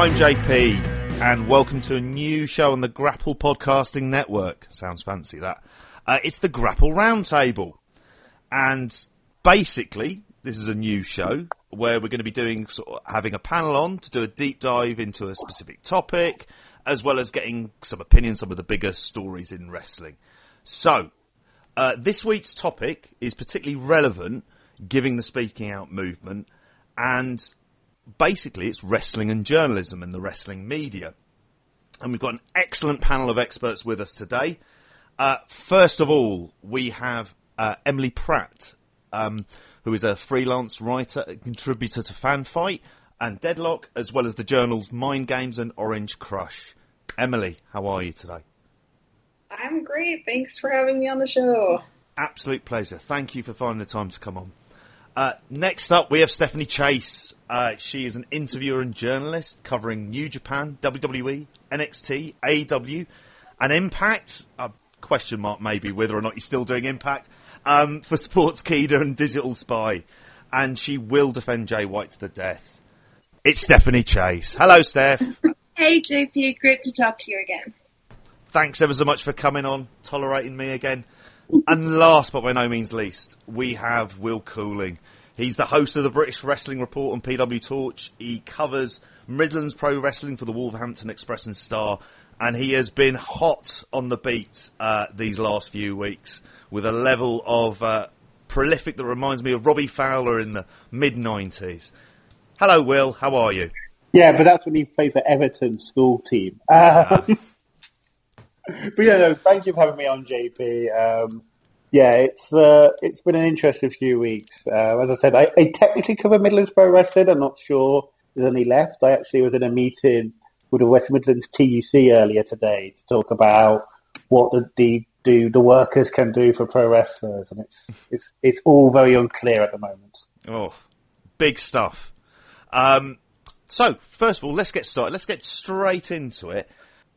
I'm JP, and welcome to a new show on the Grapple Podcasting Network. Sounds fancy that. Uh, it's the Grapple Roundtable, and basically, this is a new show where we're going to be doing sort of having a panel on to do a deep dive into a specific topic, as well as getting some opinions, some of the bigger stories in wrestling. So, uh, this week's topic is particularly relevant, giving the speaking out movement, and basically it's wrestling and journalism and the wrestling media. And we've got an excellent panel of experts with us today. Uh, first of all, we have uh, Emily Pratt, um, who is a freelance writer and contributor to Fanfight and Deadlock, as well as the journals Mind Games and Orange Crush. Emily, how are you today? I'm great. Thanks for having me on the show. Absolute pleasure. Thank you for finding the time to come on. Uh, next up, we have Stephanie Chase. Uh, she is an interviewer and journalist covering New Japan, WWE, NXT, AEW, and Impact. Uh, question mark maybe whether or not he's still doing Impact um, for Sportskeeda and Digital Spy. And she will defend Jay White to the death. It's Stephanie Chase. Hello, Steph. hey, JP. Great to talk to you again. Thanks ever so much for coming on, tolerating me again. And last but by no means least, we have Will Cooling. He's the host of the British Wrestling Report on PW Torch. He covers Midlands Pro Wrestling for the Wolverhampton Express and Star, and he has been hot on the beat uh, these last few weeks with a level of uh, prolific that reminds me of Robbie Fowler in the mid 90s. Hello, Will. How are you? Yeah, but that's when he played for Everton school team. Uh, but yeah, no, thank you for having me on, JP. Um, yeah, it's uh, it's been an interesting few weeks. Uh, as I said, I, I, technically cover Midlands Pro Wrestling. I'm not sure there's any left. I actually was in a meeting with the West Midlands TUC earlier today to talk about what the, the do the workers can do for pro wrestlers, and it's it's it's all very unclear at the moment. Oh, big stuff. Um, so first of all, let's get started. Let's get straight into it.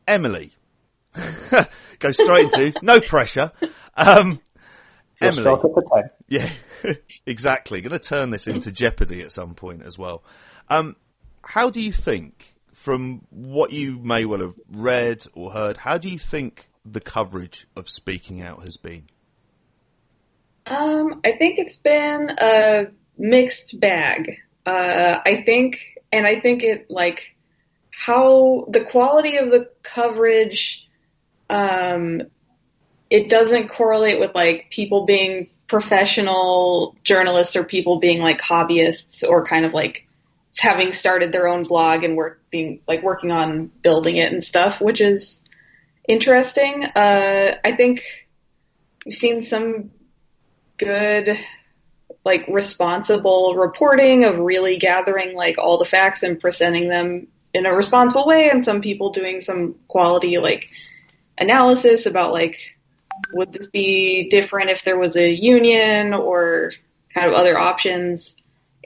Emily, go straight into no pressure. Um, Emily, yeah, exactly. Going to turn this into Jeopardy at some point as well. Um, how do you think, from what you may well have read or heard, how do you think the coverage of speaking out has been? Um, I think it's been a mixed bag. Uh, I think, and I think it like how the quality of the coverage, um, it doesn't correlate with like people being professional journalists or people being like hobbyists or kind of like having started their own blog and work being like working on building it and stuff, which is interesting. Uh, I think we've seen some good, like responsible reporting of really gathering like all the facts and presenting them in a responsible way, and some people doing some quality like analysis about like would this be different if there was a union or kind of other options.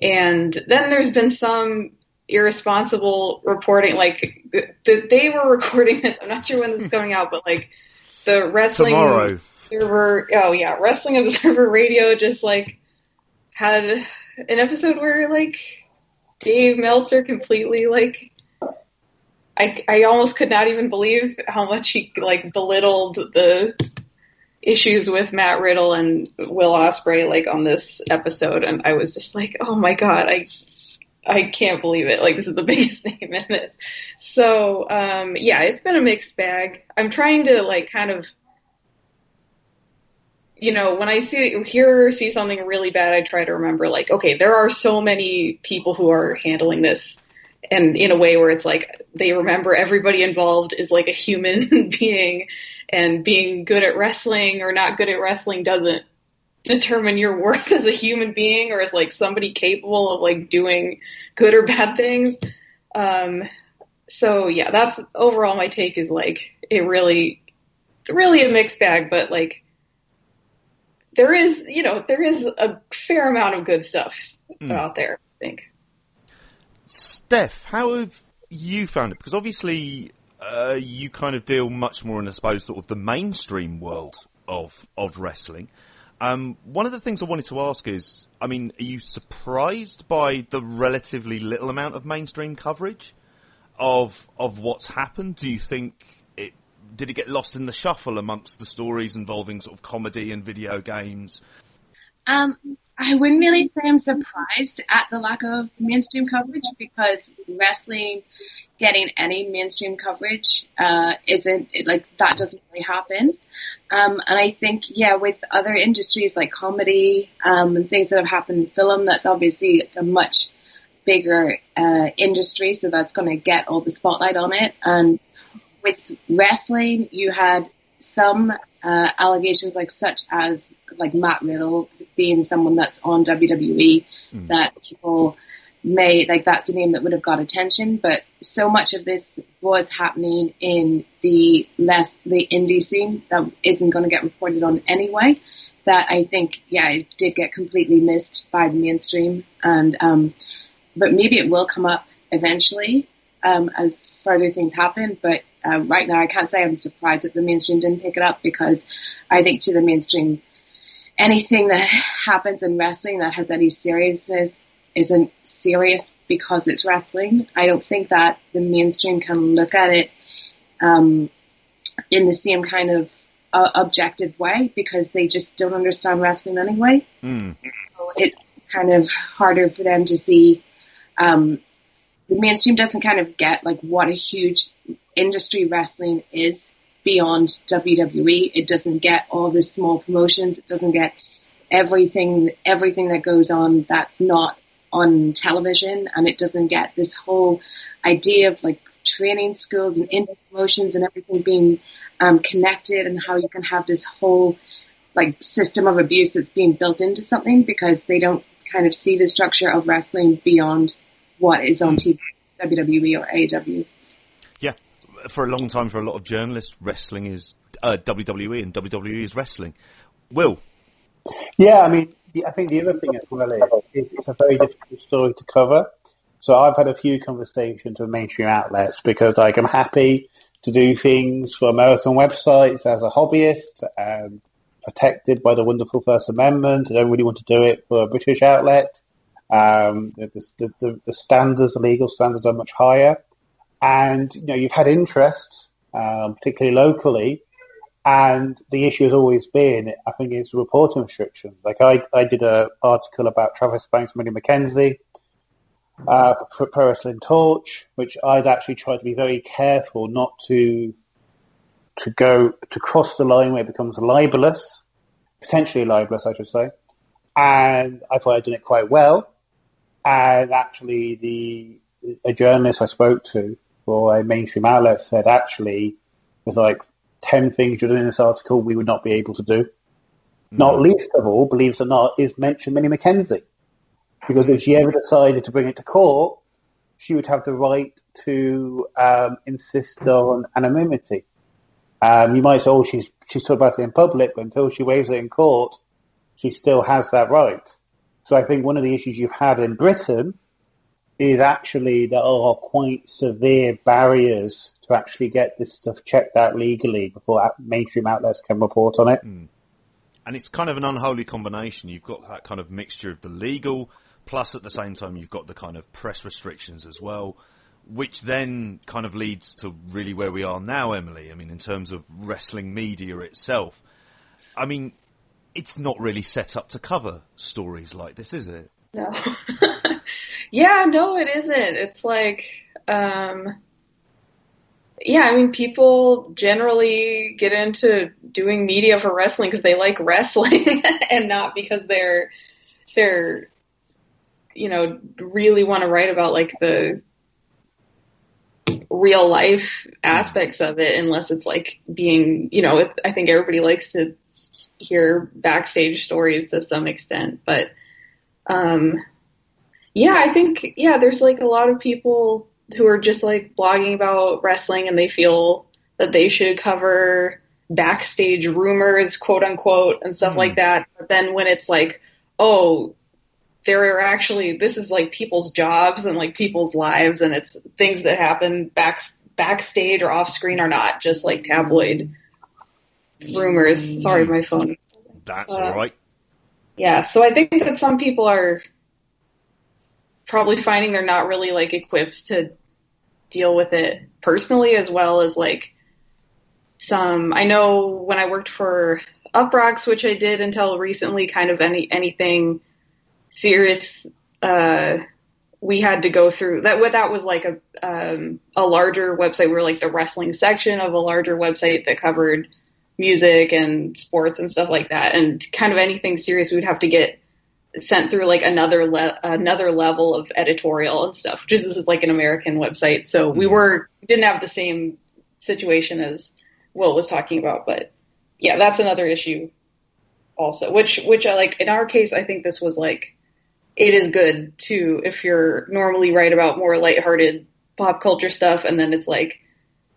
And then there's been some irresponsible reporting. Like the, they were recording it. I'm not sure when this is going out, but like the wrestling Tomorrow. observer. Oh yeah, wrestling observer radio just like had an episode where like Dave Meltzer completely like. I, I almost could not even believe how much he like belittled the issues with Matt Riddle and Will Ospreay like on this episode, and I was just like, oh my god, I I can't believe it. Like this is the biggest name in this. So um, yeah, it's been a mixed bag. I'm trying to like kind of, you know, when I see hear or see something really bad, I try to remember like, okay, there are so many people who are handling this. And in a way where it's like they remember everybody involved is like a human being, and being good at wrestling or not good at wrestling doesn't determine your worth as a human being or as like somebody capable of like doing good or bad things. Um, so yeah, that's overall my take is like it really, really a mixed bag, but like there is, you know, there is a fair amount of good stuff mm. out there. I think. Steph, how have you found it? Because obviously uh, you kind of deal much more in, I suppose, sort of the mainstream world of of wrestling. Um, one of the things I wanted to ask is, I mean, are you surprised by the relatively little amount of mainstream coverage? of of what's happened? Do you think it did it get lost in the shuffle amongst the stories involving sort of comedy and video games? Um, I wouldn't really say I'm surprised at the lack of mainstream coverage because wrestling getting any mainstream coverage uh, isn't it, like that doesn't really happen. Um, and I think, yeah, with other industries like comedy um, and things that have happened in film, that's obviously a much bigger uh, industry, so that's going to get all the spotlight on it. And with wrestling, you had some uh, allegations like such as like Matt Riddle being someone that's on WWE mm. that people may like that's a name that would have got attention, but so much of this was happening in the less the indie scene that isn't going to get reported on anyway. That I think, yeah, it did get completely missed by the mainstream, and um, but maybe it will come up eventually um, as further things happen. But uh, right now, I can't say I'm surprised that the mainstream didn't pick it up because I think to the mainstream, anything that happens in wrestling that has any seriousness isn't serious because it's wrestling. I don't think that the mainstream can look at it um, in the same kind of uh, objective way because they just don't understand wrestling anyway. Mm. So it's kind of harder for them to see. Um, the mainstream doesn't kind of get like what a huge industry wrestling is beyond WWE. It doesn't get all the small promotions. It doesn't get everything everything that goes on that's not on television and it doesn't get this whole idea of like training schools and indie promotions and everything being um, connected and how you can have this whole like system of abuse that's being built into something because they don't kind of see the structure of wrestling beyond what is on TV, WWE or AEW. For a long time, for a lot of journalists, wrestling is uh, WWE and WWE is wrestling. Will. Yeah, I mean, I think the other thing as well is, is it's a very difficult story to cover. So I've had a few conversations with mainstream outlets because like I'm happy to do things for American websites as a hobbyist and protected by the wonderful First Amendment. I don't really want to do it for a British outlet. Um, the, the, the, the, standards, the legal standards are much higher. And, you know, you've had interest, um, particularly locally, and the issue has always been, I think, it's reporting restrictions. Like I, I did an article about Travis Banks, Millie McKenzie, uh, for Pro Wrestling Torch, which I'd actually tried to be very careful not to to go to cross the line where it becomes libelous, potentially libelous, I should say. And I thought I'd done it quite well. And actually, the a journalist I spoke to a mainstream outlet said actually there's like 10 things you're doing in this article we would not be able to do. No. Not least of all, believe it or not, is mention Millie McKenzie. Because if she ever decided to bring it to court, she would have the right to um, insist on anonymity. Um, you might say, oh, she's, she's talking about it in public, but until she waives it in court, she still has that right. So I think one of the issues you've had in Britain is actually there are quite severe barriers to actually get this stuff checked out legally before mainstream outlets can report on it. Mm. And it's kind of an unholy combination. You've got that kind of mixture of the legal, plus at the same time you've got the kind of press restrictions as well, which then kind of leads to really where we are now, Emily. I mean, in terms of wrestling media itself. I mean, it's not really set up to cover stories like this, is it? No. yeah, no, it isn't. It's like, um, yeah, I mean, people generally get into doing media for wrestling because they like wrestling and not because they're they're you know really want to write about like the real life aspects of it unless it's like being you know I think everybody likes to hear backstage stories to some extent but um yeah I think yeah there's like a lot of people who are just like blogging about wrestling and they feel that they should cover backstage rumors, quote unquote, and stuff mm. like that. But then when it's like, oh, there are actually this is like people's jobs and like people's lives, and it's things that happen back backstage or off screen are not just like tabloid rumors. Sorry, my phone. That's uh, right. Yeah, so I think that some people are probably finding they're not really like equipped to deal with it personally as well as like some. I know when I worked for Uproxx, which I did until recently, kind of any anything serious. Uh, we had to go through that. What that was like a um, a larger website. We were like the wrestling section of a larger website that covered music and sports and stuff like that. And kind of anything serious, we would have to get sent through like another le- another level of editorial and stuff. Just this is like an American website, so we mm-hmm. were didn't have the same situation as Will was talking about. But yeah, that's another issue also. Which which I like in our case, I think this was like it is good to if you're normally write about more lighthearted pop culture stuff, and then it's like.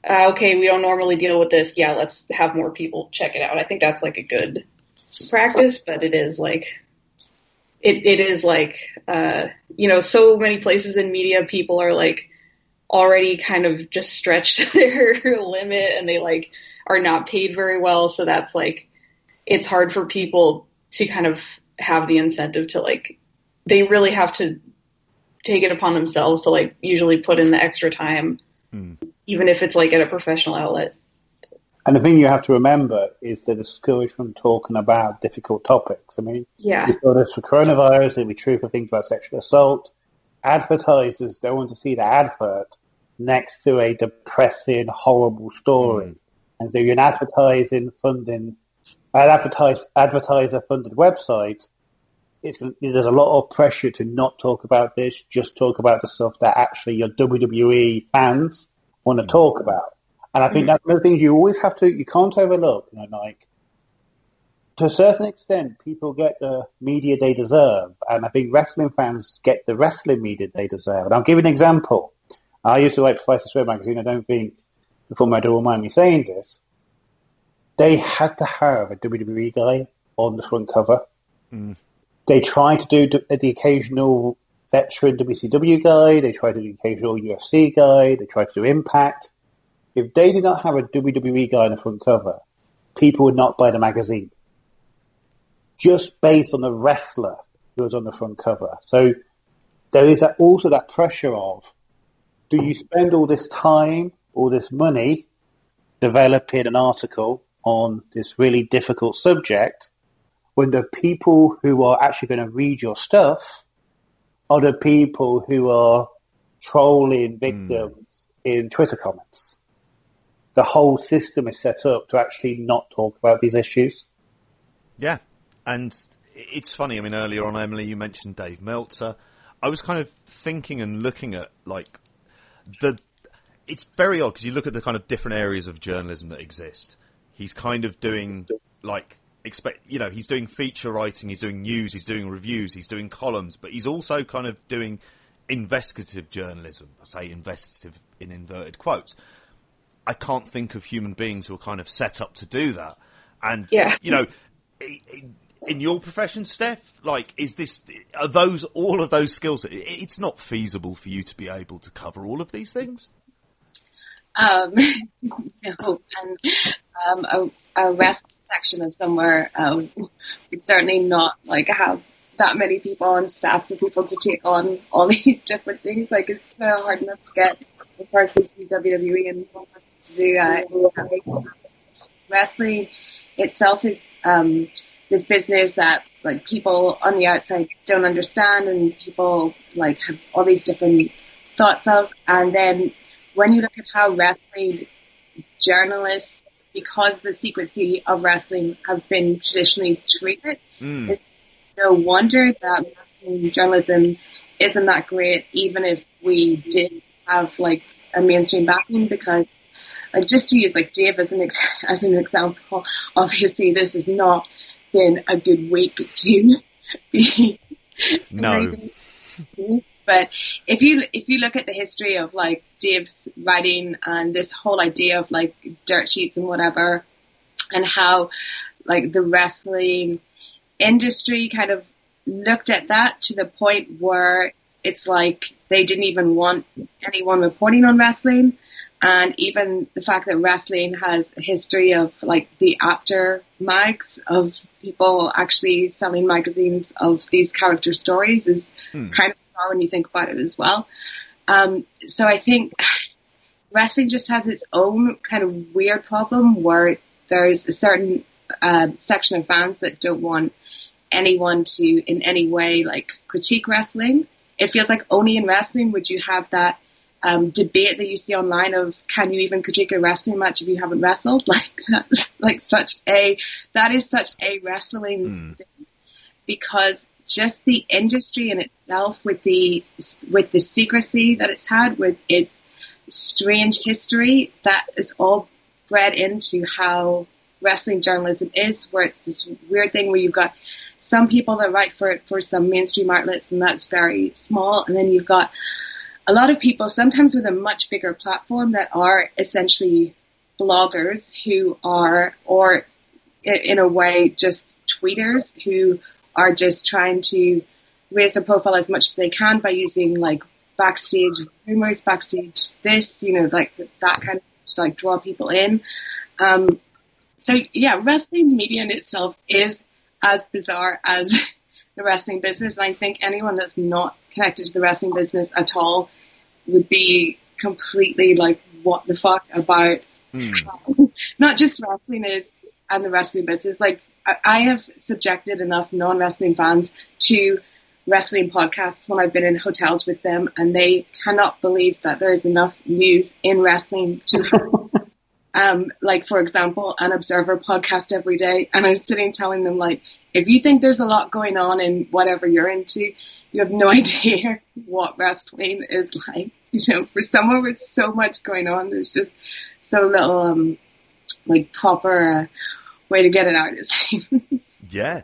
Uh, okay, we don't normally deal with this. Yeah, let's have more people check it out. I think that's like a good practice, but it is like it, it is like uh, you know so many places in media people are like already kind of just stretched their limit and they like are not paid very well so that's like it's hard for people to kind of have the incentive to like they really have to take it upon themselves to like usually put in the extra time even if it's like at a professional outlet And the thing you have to remember is they're discouraged from talking about difficult topics. I mean, yeah we saw this for coronavirus, it'd be true for things about sexual assault. Advertisers don't want to see the advert next to a depressing, horrible story. Mm. And so you're an advertising funding, an advertise, advertiser funded website. It's, there's a lot of pressure to not talk about this, just talk about the stuff that actually your WWE fans want to talk mm. about. And I think mm. that's one of the things you always have to, you can't overlook, you know, like, to a certain extent, people get the media they deserve, and I think wrestling fans get the wrestling media they deserve. And I'll give you an example. I used to write for Square magazine. I don't think the former will mind me saying this. They had to have a WWE guy on the front cover. Mm. They tried to do the occasional veteran WCW guy. They tried to do occasional UFC guy. They tried to do Impact. If they did not have a WWE guy on the front cover, people would not buy the magazine just based on the wrestler who was on the front cover. So there is that, also that pressure of, do you spend all this time, all this money, developing an article on this really difficult subject, when the people who are actually going to read your stuff the people who are trolling hmm. victims in Twitter comments? The whole system is set up to actually not talk about these issues. Yeah, and it's funny. I mean, earlier on, Emily, you mentioned Dave Meltzer. I was kind of thinking and looking at like the. It's very odd because you look at the kind of different areas of journalism that exist. He's kind of doing like expect you know he's doing feature writing, he's doing news, he's doing reviews, he's doing columns, but he's also kind of doing investigative journalism. I say investigative in inverted quotes. I can't think of human beings who are kind of set up to do that. And Yeah. you know, in your profession, Steph, like, is this are those all of those skills? It's not feasible for you to be able to cover all of these things. Um, no, and um, a, a rest section of somewhere um, would certainly not like have that many people on staff for people to take on all these different things. Like it's uh, hard enough to get a person to do WWE and to do uh, wrestling itself is um, this business that like people on the outside don't understand and people like have all these different thoughts of and then when you look at how wrestling journalists because the secrecy of wrestling have been traditionally treated Mm. it's no wonder that wrestling journalism isn't that great even if we did have like a mainstream backing because like just to use like Dave as an ex- as an example, obviously this has not been a good week to be. No. But if you if you look at the history of like Dave's writing and this whole idea of like dirt sheets and whatever, and how like the wrestling industry kind of looked at that to the point where it's like they didn't even want anyone reporting on wrestling. And even the fact that wrestling has a history of like the after mags of people actually selling magazines of these character stories is hmm. kind of when you think about it as well. Um, so I think wrestling just has its own kind of weird problem where there's a certain uh, section of fans that don't want anyone to in any way like critique wrestling. It feels like only in wrestling would you have that um, debate that you see online of can you even critique a wrestling match if you haven't wrestled? Like that's like such a that is such a wrestling Mm. Because just the industry in itself with the with the secrecy that it's had with its strange history that is all bred into how wrestling journalism is where it's this weird thing where you've got some people that write for for some mainstream outlets and that's very small and then you've got a lot of people sometimes with a much bigger platform that are essentially bloggers who are or in a way just tweeters who are just trying to raise their profile as much as they can by using like backstage rumors, backstage this, you know, like that kind of to like draw people in. Um, so yeah, wrestling media in itself is as bizarre as the wrestling business. And I think anyone that's not connected to the wrestling business at all would be completely like, what the fuck about Mm. not just wrestling is and the wrestling business. Like I, have subjected enough non-wrestling fans to wrestling podcasts when I've been in hotels with them, and they cannot believe that there is enough news in wrestling to. Um, like for example, an Observer podcast every day, and I'm sitting telling them like, if you think there's a lot going on in whatever you're into, you have no idea what wrestling is like. You know, for someone with so much going on, there's just so little um like proper uh, way to get it out. It seems. Yeah.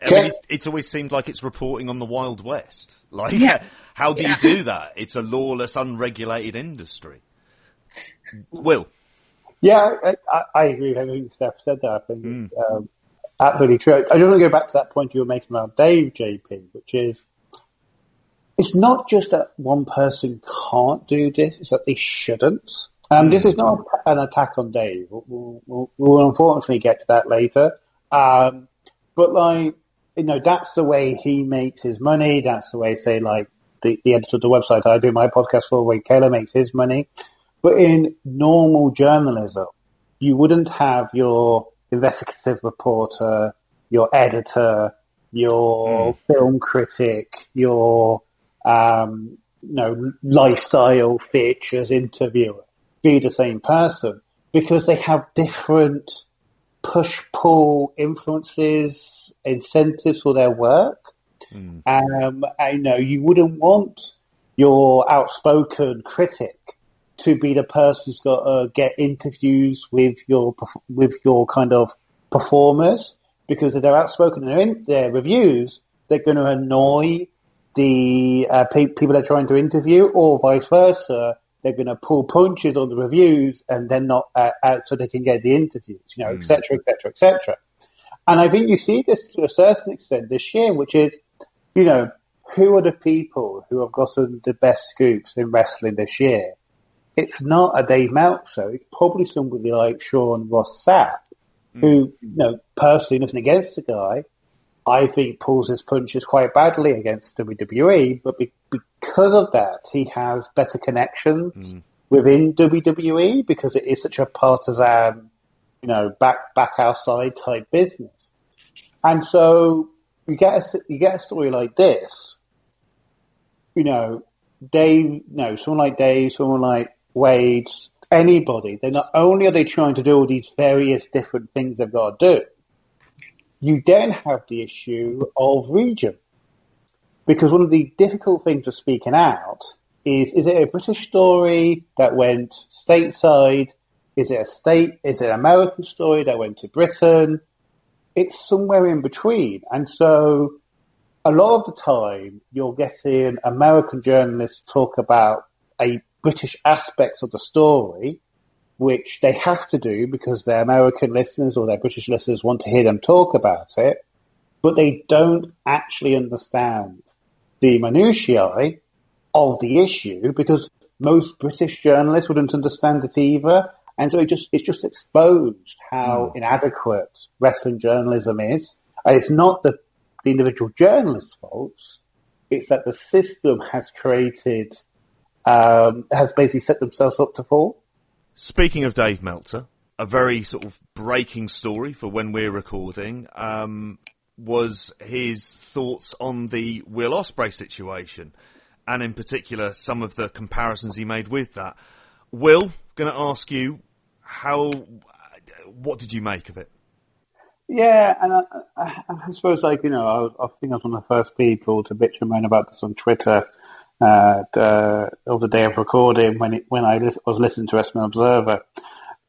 I mean, it's, it's always seemed like it's reporting on the Wild West. Like, Yeah. how do Yeah. you do that? It's a lawless, unregulated industry. Will. Yeah, I, I, I agree with everything Steph said there. I think Mm. it's um, absolutely true. I just want to go back to that point you were making about Dave, JP, which is it's not just that one person can't do this, it's that they shouldn't. Um, This is not an attack on Dave. We'll, we'll, we'll unfortunately get to that later. Um, but like, you know, that's the way he makes his money. That's the way, say, like the, the editor of the website I do my podcast for, Wade Keller makes his money. But in normal journalism, you wouldn't have your investigative reporter, your editor, your film critic, your um, you know lifestyle features interviewer be the same person because they have different push pull influences, incentives for their work. Um, I know you wouldn't want your outspoken critic to be the person who's got to get interviews with your with your kind of performers because if they're outspoken in their, in their reviews, they're going to annoy the uh, pe- people they're trying to interview, or vice versa. They're going to pull punches on the reviews and then not uh, out so they can get the interviews, you know, etc., etc., et cetera, et cetera. And I think you see this to a certain extent this year, which is, you know, who are the people who have gotten the best scoops in wrestling this year? It's not a Dave Meltzer. It's probably somebody like Sean Ross Sapp, who, you know, personally nothing against the guy, I think pulls his punches quite badly against WWE, but be- because of that, he has better connections mm. within WWE because it is such a partisan, you know, back back outside type business. And so you get a, you get a story like this, you know, Dave, know, someone like Dave, someone like Wade, anybody, they're not only are they trying to do all these various different things they've got to do, you then have the issue of region. Because one of the difficult things of speaking out is, is it a British story that went stateside? Is it a state, is it an American story that went to Britain? It's somewhere in between. And so a lot of the time you're getting American journalists talk about a British aspects of the story, which they have to do because their American listeners or their British listeners want to hear them talk about it, but they don't actually understand the minutiae of the issue because most British journalists wouldn't understand it either. And so it just, it's just exposed how inadequate wrestling journalism is. And it's not the, the individual journalist's faults. It's that the system has created um, has basically set themselves up to fall. Speaking of Dave Meltzer, a very sort of breaking story for when we're recording um, was his thoughts on the Will Ospreay situation, and in particular some of the comparisons he made with that. Will, going to ask you how, what did you make of it? Yeah, and I, I, I suppose, like you know, I, I think I was one of the first people to bitch and moan about this on Twitter uh, the, of the day of recording when it, when I was listening to Wrestling Observer,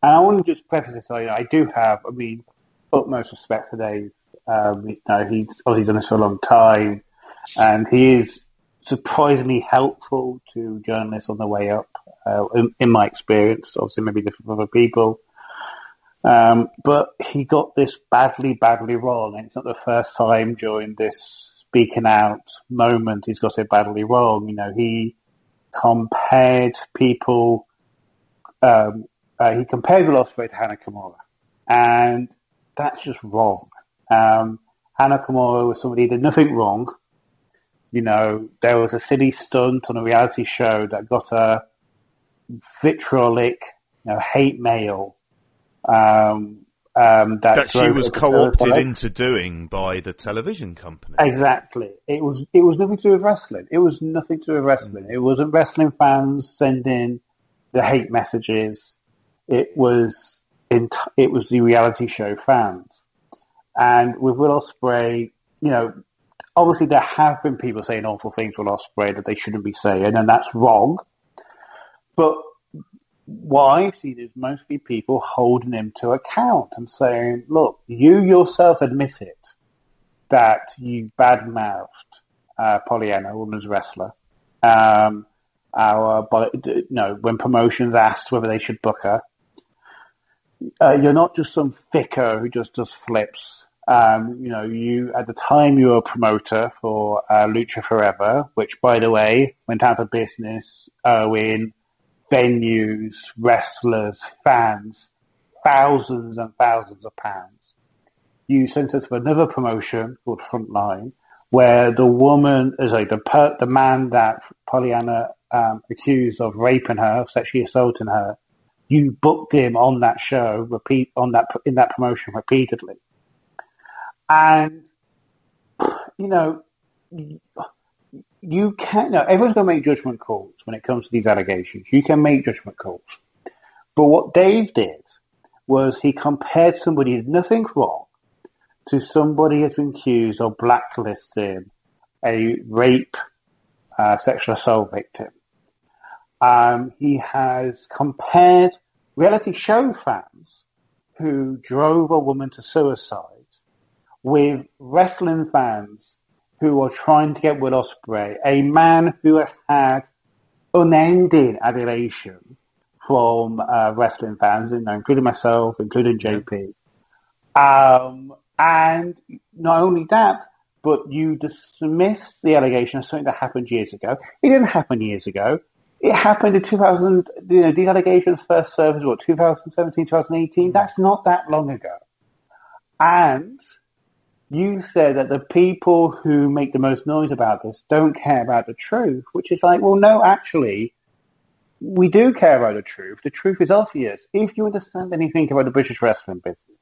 and I want to just preface this. I, I do have, I mean, utmost respect for Dave. Um, you know, he's obviously done this for a long time, and he is surprisingly helpful to journalists on the way up. Uh, in, in, my experience, obviously, maybe different for other people. Um, but he got this badly, badly wrong, and it's not the first time during this speaking out moment he's got it badly wrong. You know, he compared people um, uh, he compared Ospreay to Hana Kimura, and that's just wrong. Um, Hana Kimura was somebody who did nothing wrong. You know, there was a silly stunt on a reality show that got a vitriolic, you know, hate mail. Um, um, that, that she was co-opted into doing by the television company. Exactly. It was. It was nothing to do with wrestling. It was nothing to do with wrestling. Mm. It wasn't wrestling fans sending the hate messages. It was in, it was the reality show fans. And with Will Ospreay, you know, obviously there have been people saying awful things with Ospreay that they shouldn't be saying, and that's wrong. But what I've seen is mostly people holding him to account and saying, "Look, you yourself admit it that you badmouthed uh, Pollyanna, a women's wrestler." Um, our, know, when promotions asked whether they should book her, uh, you're not just some thicker who just does flips. Um, you know, you at the time you were a promoter for uh, Lucha Forever, which, by the way, went out of business, owing venues, wrestlers, fans, thousands and thousands of pounds. You sent us for another promotion called Frontline, where the woman, sorry, the per, the man that Pollyanna um, accused of raping her, sexually assaulting her, you booked him on that show, repeat on that in that promotion repeatedly, and you know you can. No, everyone's going to make judgment calls when it comes to these allegations. You can make judgment calls, but what Dave did was he compared somebody who did nothing wrong to somebody who's been accused of blacklisting a rape, uh, sexual assault victim. Um, he has compared reality show fans who drove a woman to suicide with wrestling fans who are trying to get Will Ospreay, a man who has had unending adulation from uh, wrestling fans, including myself, including JP. Um, and not only that, but you dismiss the allegation as something that happened years ago. It didn't happen years ago. It happened in 2000, you know, these allegations first surfaced, what, 2017, 2018? That's not that long ago. And you said that the people who make the most noise about this don't care about the truth, which is like, well, no, actually, we do care about the truth. The truth is obvious. If you understand anything about the British wrestling business,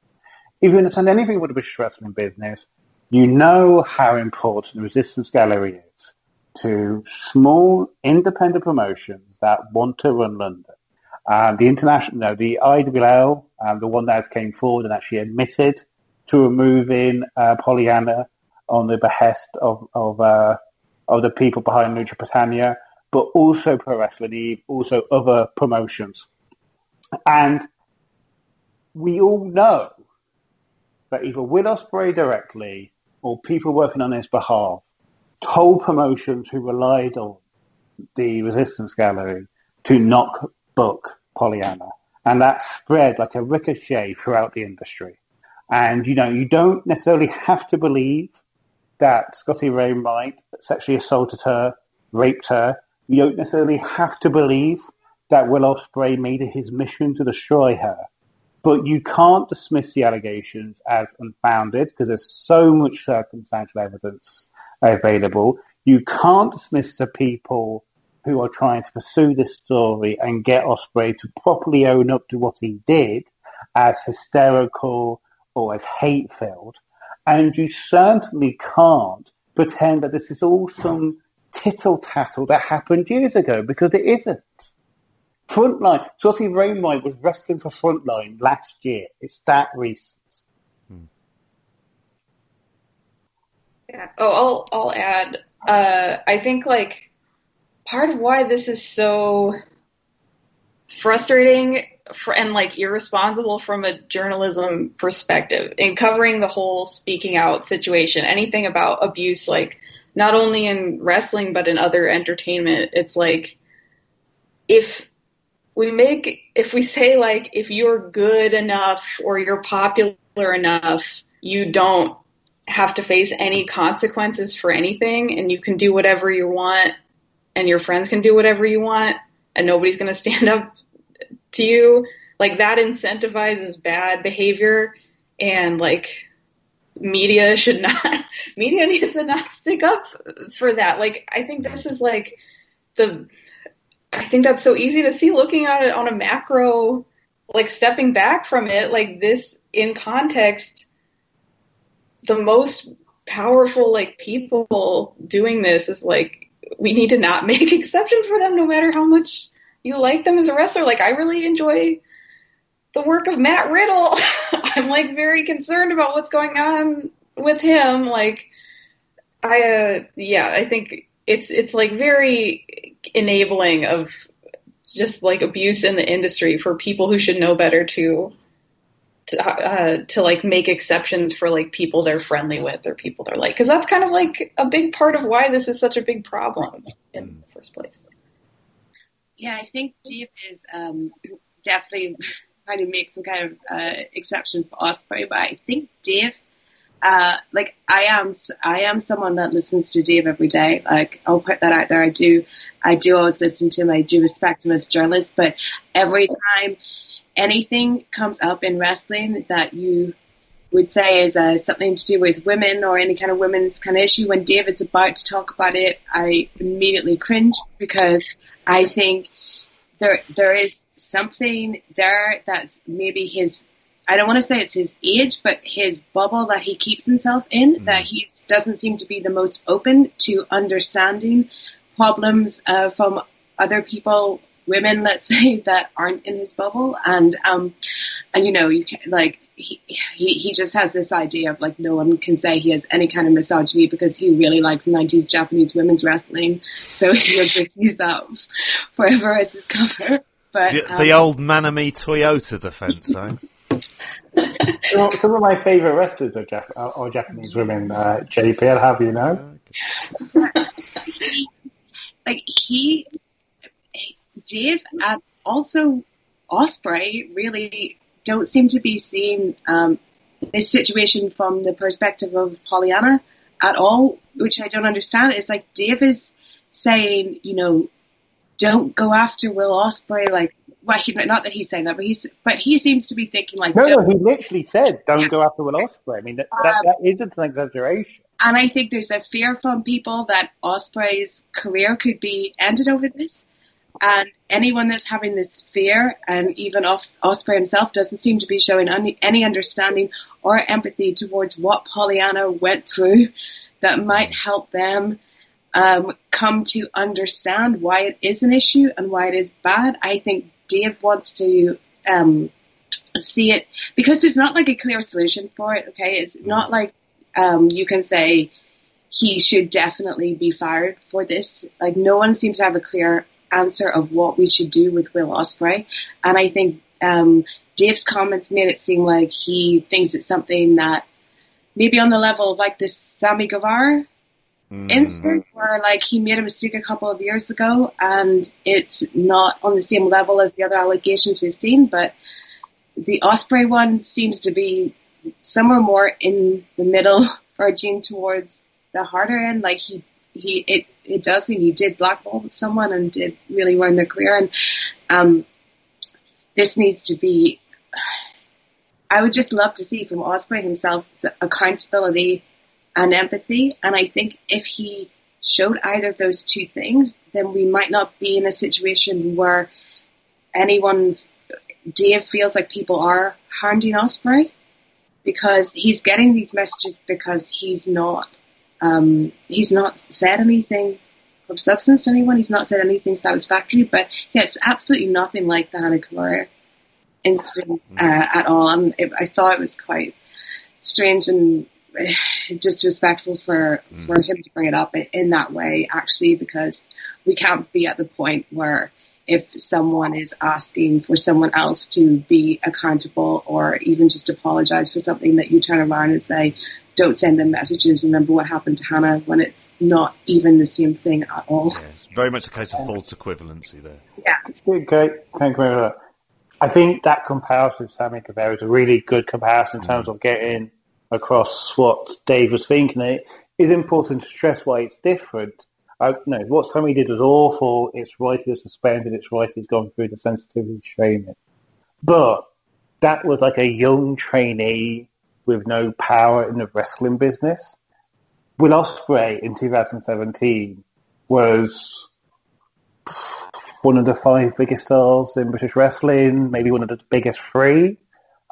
if you understand anything about the British wrestling business, you know how important the Resistance Gallery is to small independent promotions that want to run London. Um, the international, no, the IWL, um, the one that has came forward and actually admitted to removing uh, Pollyanna on the behest of of, uh, of the people behind Lucha Britannia, but also Pro Wrestling Eve, also other promotions, and we all know that either Will Ospreay directly or people working on his behalf told promotions who relied on the Resistance Gallery to not book Pollyanna. And that spread like a ricochet throughout the industry. And, you know, you don't necessarily have to believe that Scotty Wainwright sexually assaulted her, raped her. You don't necessarily have to believe that Will Ospreay made it his mission to destroy her. But you can't dismiss the allegations as unfounded because there's so much circumstantial evidence available. You can't dismiss the people who are trying to pursue this story and get Ospreay to properly own up to what he did as hysterical or as hate filled. And you certainly can't pretend that this is all some tittle tattle that happened years ago because it isn't. Frontline, Scotty Wainwright was wrestling for Frontline last year. It's that recent. Yeah. Oh, I'll I'll add. Uh, I think like part of why this is so frustrating and like irresponsible from a journalism perspective in covering the whole speaking out situation, anything about abuse, like not only in wrestling but in other entertainment, it's like if we make if we say like if you're good enough or you're popular enough, you don't have to face any consequences for anything and you can do whatever you want and your friends can do whatever you want and nobody's going to stand up to you. Like that incentivizes bad behavior and like media should not media needs to not stick up for that. Like i think this is like the i think that's so easy to see looking at it on a macro like stepping back from it. Like this in context the most powerful like people doing this is like we need to not make exceptions for them no matter how much you like them as a wrestler. Like i really enjoy the work of matt riddle. I'm like very concerned about what's going on with him. Like i uh yeah i think it's it's like very enabling of just like abuse in the industry for people who should know better to to, uh, to like make exceptions for like people they're friendly with or people they're like because that's kind of like a big part of why this is such a big problem in the first place. Yeah, I think Dave is um, definitely trying to make some kind of uh, exception for Ospreay, but I think Dave. Uh, like I am, I am someone that listens to Dave every day. Like I'll put that out there. I do, I do always listen to him. I do respect him as a journalist, but every time anything comes up in wrestling that you would say is uh, something to do with women or any kind of women's kind of issue, when David's about to talk about it, I immediately cringe because I think there there is something there that's maybe his. I don't want to say it's his age, but his bubble that he keeps himself in, mm. that he doesn't seem to be the most open to understanding problems uh, from other people women, let's say, that aren't in his bubble, and um, and you know, you can like he, he he just has this idea of like no one can say he has any kind of misogyny because he really likes 90s Japanese women's wrestling, so he'll just use that forever as his cover. But the, um, the old Manami Toyota defense, eh? Some of my favorite wrestlers are, Jap- are Japanese women. Uh, JP, I'll have you know. like he Dave and also Ospreay really don't seem to be seeing um, this situation from the perspective of Pollyanna at all, which I don't understand. It's like Dave is saying, you know, don't go after Will Ospreay. Like, well, he, not that he's saying that, but he's, but he seems to be thinking like, no, no, he literally said, don't yeah. go after Will Ospreay. I mean, that, that, um, that isn't an exaggeration. And I think there's a fear from people that Ospreay's career could be ended over this. And anyone that's having this fear, and even Os- Ospreay himself, doesn't seem to be showing any, any understanding or empathy towards what Pollyanna went through that might help them um, come to understand why it is an issue and why it is bad. I think Dave wants to um, see it because there's not like a clear solution for it. Okay, it's not like um, you can say he should definitely be fired for this. Like no one seems to have a clear answer of what we should do with Will Ospreay. And I think um, Dave's comments made it seem like he thinks it's something that maybe on the level of like this Sammy Guevara mm. incident where like he made a mistake a couple of years ago and it's not on the same level as the other allegations we've seen, but the Ospreay one seems to be somewhere more in the middle, verging towards the harder end. Like he he it it does seem he did blackball someone and did really ruin their career. And um, this needs to be I would just love to see from Ospreay himself accountability and empathy. And I think if he showed either of those two things, then we might not be in a situation where anyone, Dave feels like people are hounding Ospreay because he's getting these messages because he's not, um, he's not said anything of substance to anyone. He's not said anything satisfactory, but yeah, it's absolutely nothing like the Hana Kimura incident uh, at all. And it, I thought it was quite strange and disrespectful for mm. for him to bring it up in that way, actually, because we can't be at the point where if someone is asking for someone else to be accountable or even just apologize for something that you turn around and say, don't send them messages. Remember what happened to Hana when it's not even the same thing at all. Yes, very much a case of false equivalency there. Yeah. Okay, thank you very much. I think that comparison with Sammy Guevara is a really good comparison in terms mm. of getting across what Dave was thinking. It is important to stress why it's different. I, no, what Sammy did was awful. It's right he was suspended. It's right he's gone through the sensitivity training. But that was like a young trainee with no power in the wrestling business. Will Ospreay in 2017 was one of the five biggest stars in British wrestling, maybe one of the biggest three.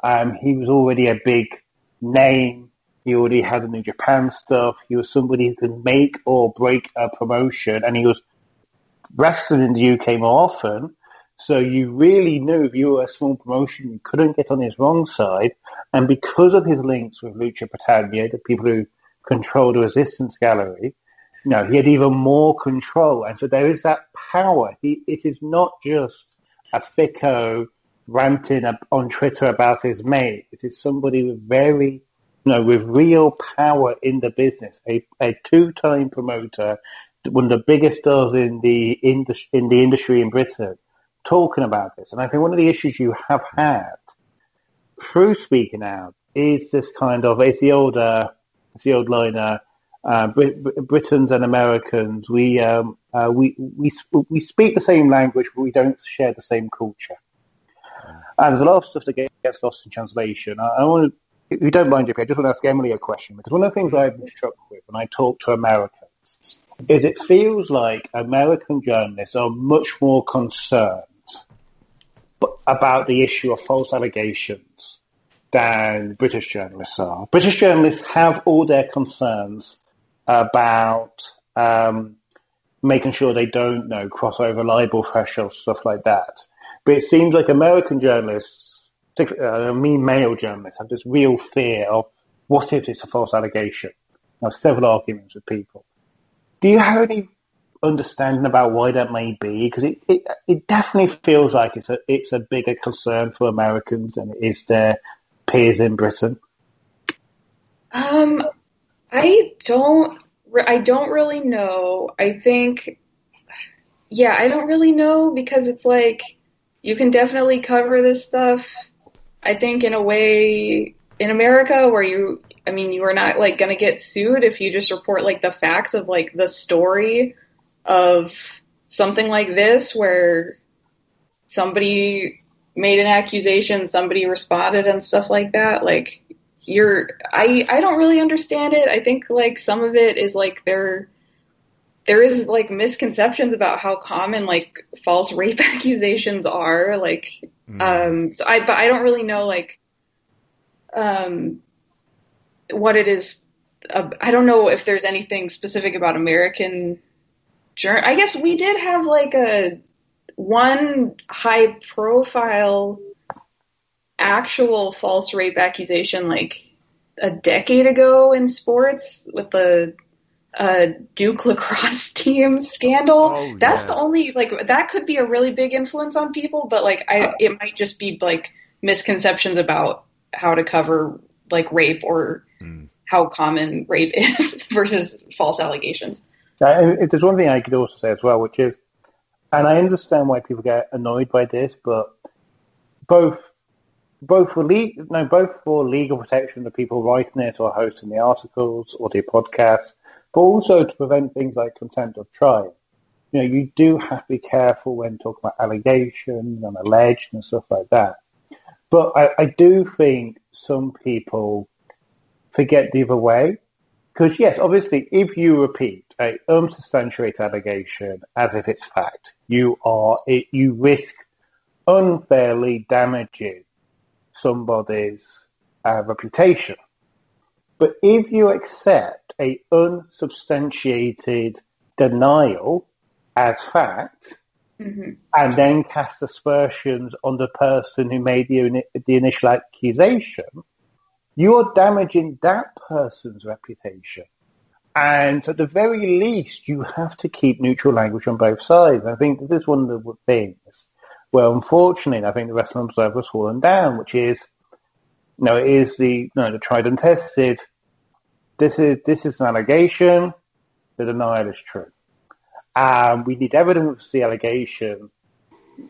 Um, he was already a big name. He already had the New Japan stuff. He was somebody who could make or break a promotion, and he was wrestling in the UK more often. So you really knew if you were a small promotion, you couldn't get on his wrong side. And because of his links with Lucha Britannia, the people who control the Resistance Gallery, you know, he had even more control. And so there is that power. He, it is not just a thicko ranting on Twitter about his mate. It is somebody with very, you know, with real power in the business. A, a two-time promoter, one of the biggest stars in the indus- in the industry in Britain, talking about this. And I think one of the issues you have had through speaking out is this kind of it's the old uh, it's the old line. Uh, uh, Brit- Britons and Americans, we, um, uh, we we we speak the same language, but we don't share the same culture. And there's a lot of stuff that gets lost in translation. I, I want to, if you don't mind, JP, I just want to ask Emily a question because one of the things I've been struck with when I talk to Americans is it feels like American journalists are much more concerned about the issue of false allegations than British journalists are. British journalists have all their concerns about um, making sure they don't know crossover libel thresholds, stuff like that. But it seems like American journalists, particularly uh, me male journalists, have this real fear of what if it's a false allegation. I have several arguments with people. Do you have any understanding about why that may be? Because it, it, it definitely feels like it's a it's a bigger concern for Americans than it is their peers in Britain. Um, I don't I don't really know. I think yeah, I don't really know because it's like you can definitely cover this stuff. I think in a way in America where you, I mean, you are not like going to get sued if you just report like the facts of like the story of something like this where somebody made an accusation, somebody responded and stuff like that. Like you're, I, I don't really understand it. I think like some of it is like they're, there is like misconceptions about how common like false rape accusations are like mm. um so i but i don't really know like um what it is uh, i don't know if there's anything specific about american journal i guess we did have like a one high profile actual false rape accusation like a decade ago in sports with the uh, Duke lacrosse team scandal. Oh, That's yeah. the only like that could be a really big influence on people, but like I, it might just be like misconceptions about how to cover like rape or mm. how common rape is versus false allegations. Uh, there's one thing I could also say as well, which is, and I understand why people get annoyed by this, but both both for le- no, both for legal protection of the people writing it or hosting the articles or the podcasts, but also to prevent things like contempt of trial. You know, you do have to be careful when talking about allegations and alleged and stuff like that. But I, I do think some people forget the other way because yes, obviously, if you repeat a unsubstantiated allegation as if it's fact, you are it, you risk unfairly damaging somebody's uh, reputation. But if you accept a unsubstantiated denial as fact, hmm and then cast aspersions on the person who made the, the initial accusation, you are damaging that person's reputation. And at the very least, you have to keep neutral language on both sides. I think this is one of the things where, unfortunately, I think the Wrestling Observer has fallen down, which is, you know, it is the, you know, the tried and tested. This is this is an allegation. The denial is true. Um, we need evidence of the allegation.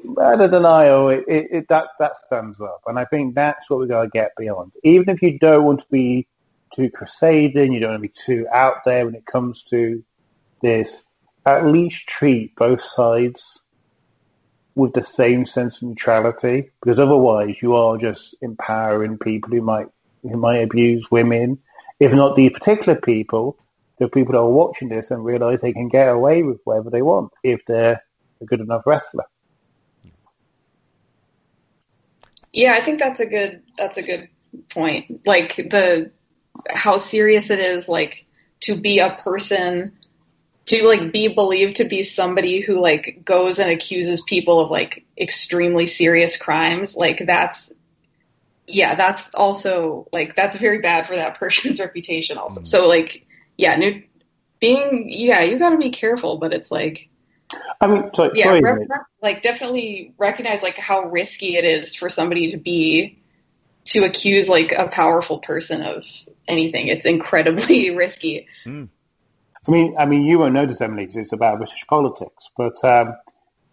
But the denial, it, it, it, that that stands up, and I think that's what we got to get beyond. Even if you don't want to be too crusading, you don't want to be too out there when it comes to this. At least treat both sides with the same sense of neutrality, because otherwise you are just empowering people who might who might abuse women, if not these particular people, the people that are watching this and realize they can get away with whatever they want if they're a good enough wrestler. Yeah, I think that's a good that's a good point. Like the how serious it is like to be a person to like be believed to be somebody who like goes and accuses people of like extremely serious crimes. Like that's yeah, that's also like that's very bad for that person's reputation also. Mm. So like yeah, new, being yeah, you got to be careful, but it's like I mean, sorry, yeah, sorry, re- re- like definitely recognize like how risky it is for somebody to be to accuse like a powerful person of anything. It's incredibly risky. I mean, I mean, you won't notice, Emily, because it's about British politics. But um,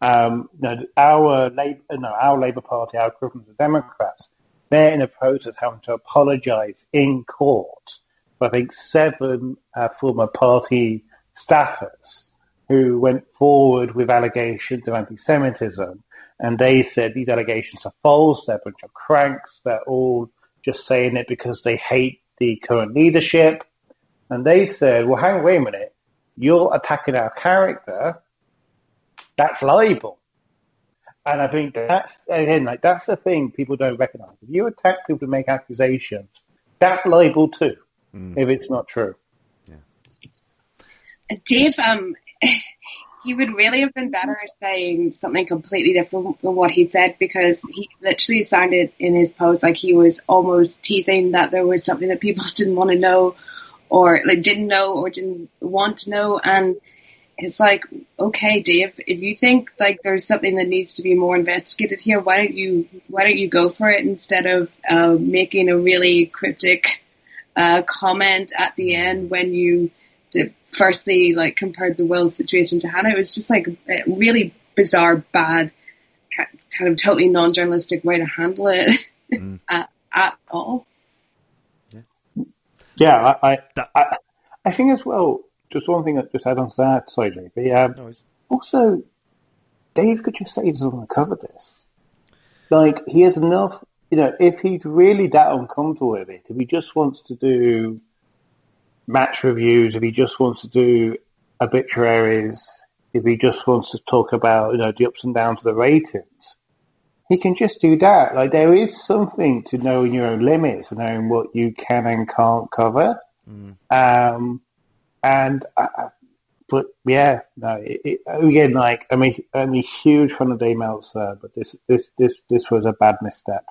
um, no, our Labour, no, our Labour Party, our equivalent of Democrats, they're in a process of having to apologise in court for I think seven uh, former party staffers who went forward with allegations of anti-Semitism, and they said these allegations are false. They're a bunch of cranks. They're all just saying it because they hate the current leadership. And they said, well, hang, wait a minute. You're attacking our character. That's libel. And I think that's, again, like, that's the thing people don't recognize. If you attack people to make accusations, that's libel too, if it's not true. Dave, um, he would really have been better saying something completely different than what he said because he literally sounded in his post like he was almost teasing that there was something that people didn't want to know or like didn't know or didn't want to know. And it's like okay dave if you think like there's something that needs to be more investigated here why don't you why don't you go for it instead of uh, making a really cryptic uh, comment at the end when you firstly like compared the world situation to Hana. It was just like a really bizarre, bad, kind of totally non-journalistic way to handle it at, at all. Yeah, I, I, I, I think as well, just one thing that just add on to that, sorry, JP. Um, No. Also, Dave could just say he doesn't want to cover this. Like, he has enough, you know, if he's really that uncomfortable with it, if he just wants to do match reviews, if he just wants to do obituaries, if he just wants to talk about, you know, the ups and downs of the ratings, he can just do that. Like, there is something to knowing your own limits and knowing what you can and can't cover. Mm. Um, and I, I- but yeah, no. It, it, again, like I'm a, I'm a huge fan of Dave Meltzer, but this this this this was a bad misstep.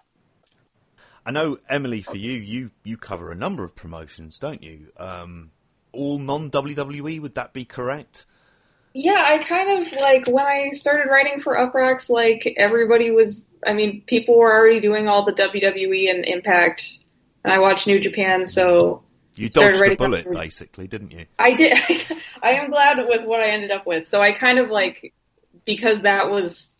I know, Emily, for you, you, you cover a number of promotions, don't you? Um, all non WWE, would that be correct? Yeah, I kind of like when I started writing for Uproxx, like everybody was, I mean, people were already doing all the WWE and Impact, and I watched New Japan, so You dodged a bullet, up- basically, didn't you? I did. I am glad with what I ended up with. So I kind of like because that was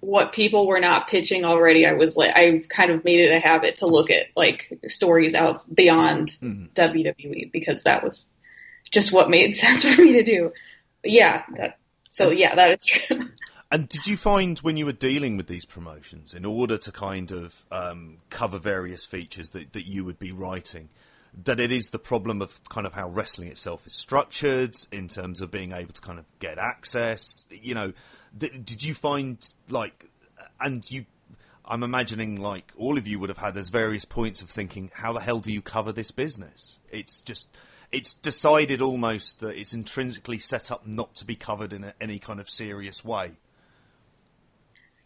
what people were not pitching already. I was like, I kind of made it a habit to look at like stories out beyond WWE because that was just what made sense for me to do. But yeah, that. So yeah, that is true. And did you find when you were dealing with these promotions, in order to kind of um, cover various features that, that you would be writing, that it is the problem of kind of how wrestling itself is structured in terms of being able to kind of get access. You know, th- did you find like, and you, I'm imagining like all of you would have had there's various points of thinking, how the hell do you cover this business? It's just, it's decided almost that it's intrinsically set up not to be covered in a, any kind of serious way.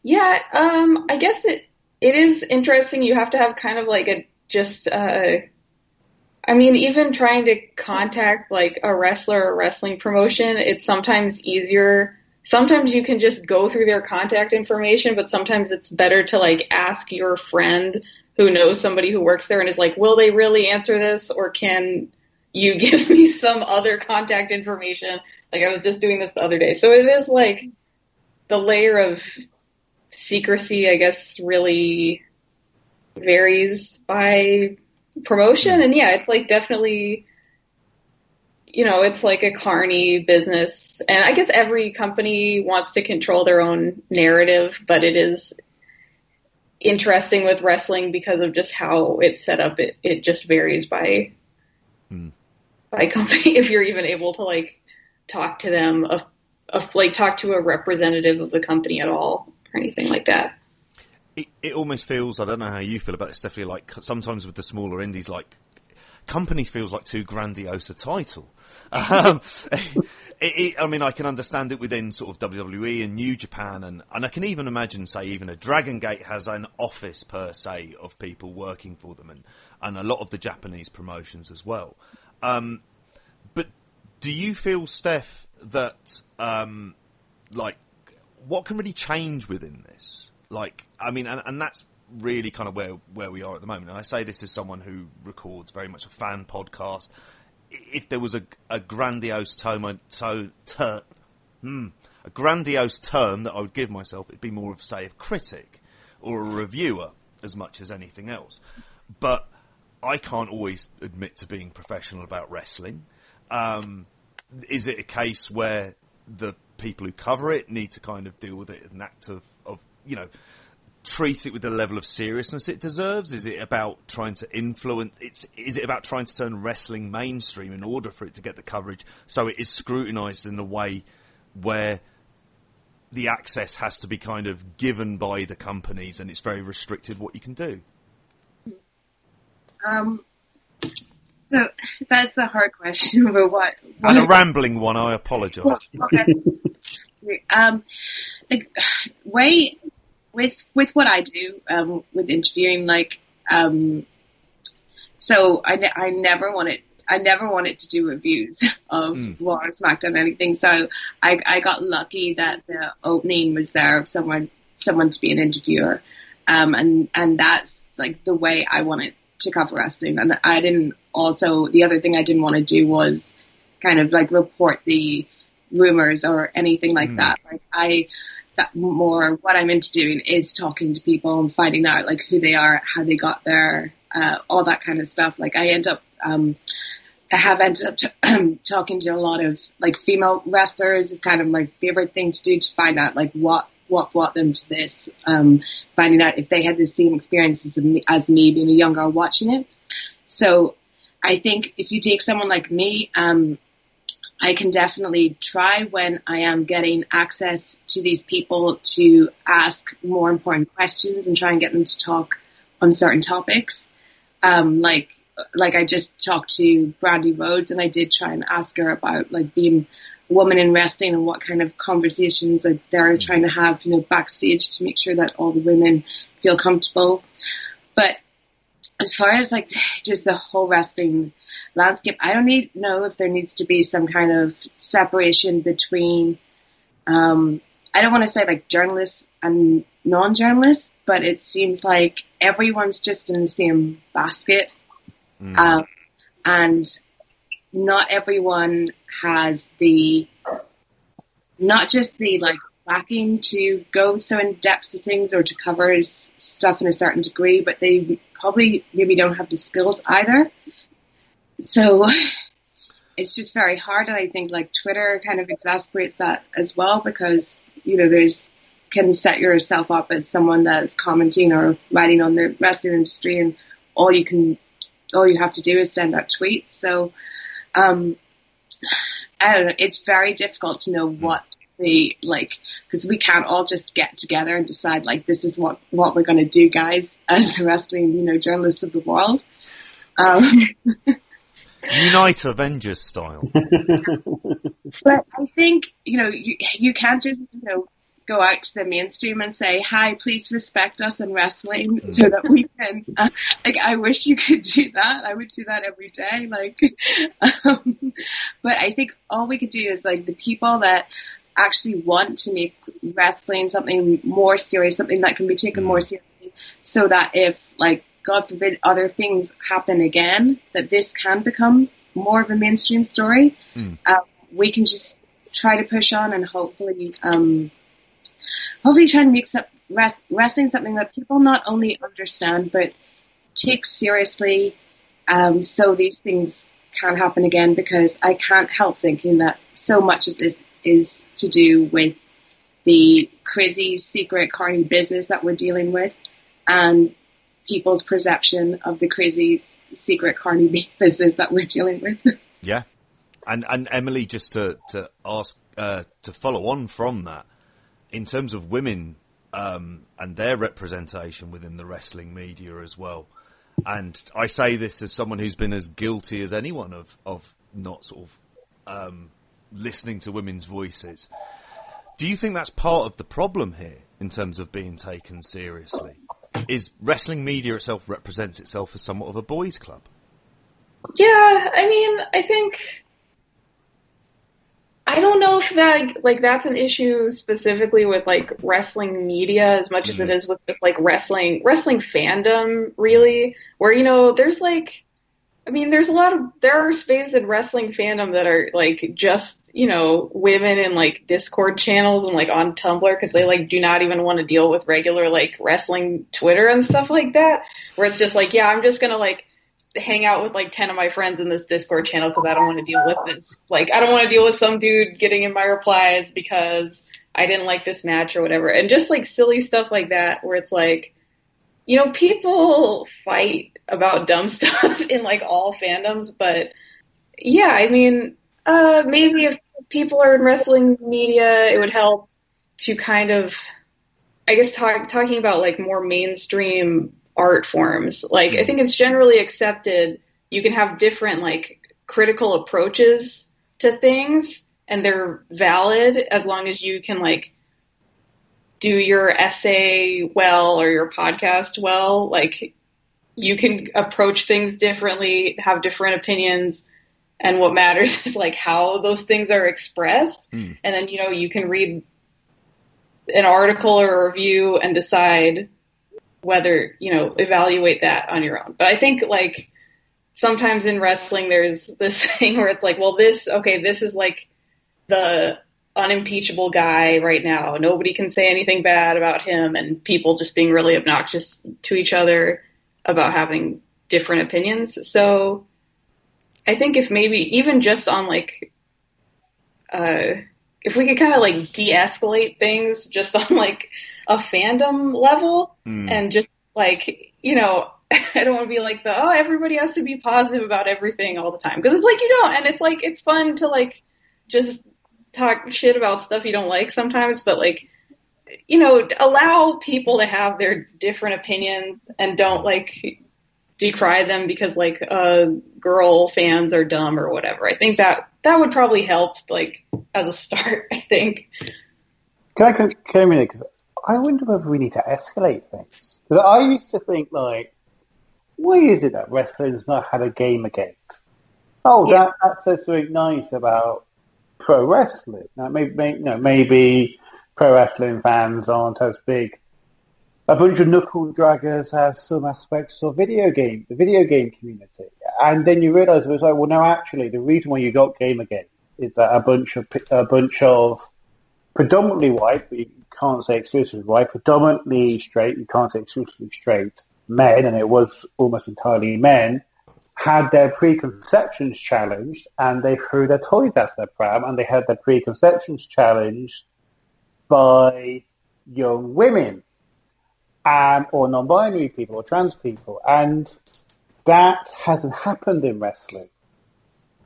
Yeah, um, I guess it it is interesting. You have to have kind of like a just uh, I mean, even trying to contact like a wrestler or wrestling promotion, it's sometimes easier. Sometimes you can just go through their contact information, but sometimes it's better to like ask your friend who knows somebody who works there and is like, will they really answer this or can you give me some other contact information? Like I was just doing this the other day. So it is like the layer of secrecy, I guess, really varies by promotion. Mm-hmm. And yeah, it's like definitely, you know, it's like a carny business. And I guess every company wants to control their own narrative, but it is interesting with wrestling because of just how it's set up. It, it just varies by, hmm. by company. If you're even able to like talk to them, of, of like talk to a representative of the company at all or anything like that it, it almost feels I don't know how you feel about it, Stephanie. Like sometimes with the smaller indies, like companies feels like too grandiose a title. Um, it, it, I mean, I can understand it within sort of WWE and New Japan, and, and I can even imagine, say, even a Dragon Gate has an office per se of people working for them, and, and a lot of the Japanese promotions as well. Um, but do you feel, Steph, that um, like what can really change within this? Like, I mean, and, and that's really kind of where where we are at the moment. And I say this as someone who records very much a fan podcast. If there was a, a grandiose term, so ter, hmm, a grandiose term that I would give myself, it'd be more of say a critic or a reviewer as much as anything else. But I can't always admit to being professional about wrestling. Um, is it a case where the people who cover it need to kind of deal with it in an act of you know, treat it with the level of seriousness it deserves? Is it about trying to influence? It's is it about trying to turn wrestling mainstream in order for it to get the coverage so it is scrutinised in a way where the access has to be kind of given by the companies and it's very restricted what you can do? Um, so that's a hard question, but what, what and a rambling one. I apologise. okay. um, like, way with with what I do um, with interviewing, like, um, so I, ne- I never wanted I never wanted to do reviews of mm. Raw or SmackDown or anything. So I, I got lucky that the opening was there of someone someone to be an interviewer, um, and and that's like the way I wanted to cover wrestling. And I didn't also the other thing I didn't want to do was kind of like report the rumors or anything like mm. that. Like I that more what I'm into doing is talking to people and finding out like who they are, how they got there, uh, all that kind of stuff. Like I end up, um, I have ended up talking to a lot of like female wrestlers. It's kind of my favorite thing to do to find out like what what brought them to this. Um, finding out if they had the same experiences as me, as me being a young girl watching it. So I think if you take someone like me, um, I can definitely try when I am getting access to these people to ask more important questions and try and get them to talk on certain topics. Um, like, like I just talked to Brandi Rhodes and I did try and ask her about like being a woman in wrestling and what kind of conversations that they're trying to have, you know, backstage to make sure that all the women feel comfortable. But as far as like just the whole wrestling landscape. I don't need know if there needs to be some kind of separation between. Um, I don't want to say like journalists and non-journalists, but it seems like everyone's just in the same basket, mm. um, and not everyone has the not just the like backing to go so in depth to things or to cover stuff in a certain degree, but they probably maybe don't have the skills either so it's just very hard. And I think like Twitter kind of exasperates that as well because, you know, there's, can set yourself up as someone that's commenting or writing on the wrestling industry and all you can all you have to do is send out tweets. So, um, I don't know. It's very difficult to know what the like because we can't all just get together and decide like this is what what we're going to do, guys, as wrestling you know journalists of the world. Um, Unite Avengers style. but I think you know you you can't just you know go out to the mainstream and say hi please respect us in wrestling so that we can uh, like i wish you could do that. I would do that every day like um, but i think all we could do is like the people that actually want to make wrestling something more serious something that can be taken more seriously so that if like god forbid other things happen again that this can become more of a mainstream story Mm. um, we can just try to push on and hopefully um, hopefully try and make some, rest, wrestling something that people not only understand but take seriously um, so these things can't happen again because I can't help thinking that so much of this is to do with the crazy secret carny business that we're dealing with and people's perception of the crazy secret carny business that we're dealing with. Yeah, and and Emily, just to to ask uh, to follow on from that, in terms of women um, and their representation within the wrestling media as well, and I say this as someone who's been as guilty as anyone of of not sort of um, listening to women's voices. Do you think that's part of the problem here in terms of being taken seriously? Is wrestling media itself represents itself as somewhat of a boys' club? Yeah, I mean, I think I don't know if that like that's an issue specifically with like wrestling media as much as it mm-hmm. is with just like wrestling wrestling fandom really mm-hmm. where you know there's like I mean there's a lot of there are spaces in wrestling fandom that are like just you know women in like Discord channels and like on Tumblr because they like do not even want to deal with regular like wrestling Twitter and stuff like that where it's just like yeah I'm just gonna like hang out with like 10 of my friends in this Discord channel because I don't want to deal with this. Like, I don't want to deal with some dude getting in my replies because I didn't like this match or whatever. And just like silly stuff like that where it's like, you know, people fight about dumb stuff in like all fandoms, but yeah, I mean, uh, maybe if people are in wrestling media, it would help to kind of, I guess, talk, talking about like more mainstream art forms. Like, I think it's generally accepted you can have different like critical approaches to things and they're valid as long as you can like do your essay well or your podcast well. Like, you can approach things differently, have different opinions, and what matters is like how those things are expressed. Mm. And then, you know, you can read an article or a review and decide whether, you know, evaluate that on your own. But I think like sometimes in wrestling there's this thing where it's like, well, this, okay, this is like the unimpeachable guy right now. Nobody can say anything bad about him and people just being really obnoxious to each other about having different opinions. So I think if maybe even just on like, uh, if we could kind of like de-escalate things just on like a fandom level Mm. and just like, you know, I don't want to be like the, oh, everybody has to be positive about everything all the time. Because it's like you don't. And it's like, it's fun to like just talk shit about stuff you don't like sometimes, but like, you know, allow people to have their different opinions and don't like decry them because like uh girl fans are dumb or whatever. I think that that would probably help like as a start, I think. Can I come, come in because I wonder whether we need to escalate things. Because I used to think like, why is it that wrestling's not had a Gamergate? Oh, Yeah. that, that says something nice about pro wrestling. Now, maybe, maybe, you know, maybe pro wrestling fans aren't as big. A bunch of knuckle draggers has some aspects of video game, the video game community. And then you realise it was like, well, no, actually, the reason why you got Gamergate is that a bunch of a bunch of predominantly white, but you can't say exclusively white, predominantly straight, you can't say exclusively straight men, and it was almost entirely men, had their preconceptions challenged and they threw their toys out of their pram and they had their preconceptions challenged by young women and or non-binary people or trans people. And that hasn't happened in wrestling.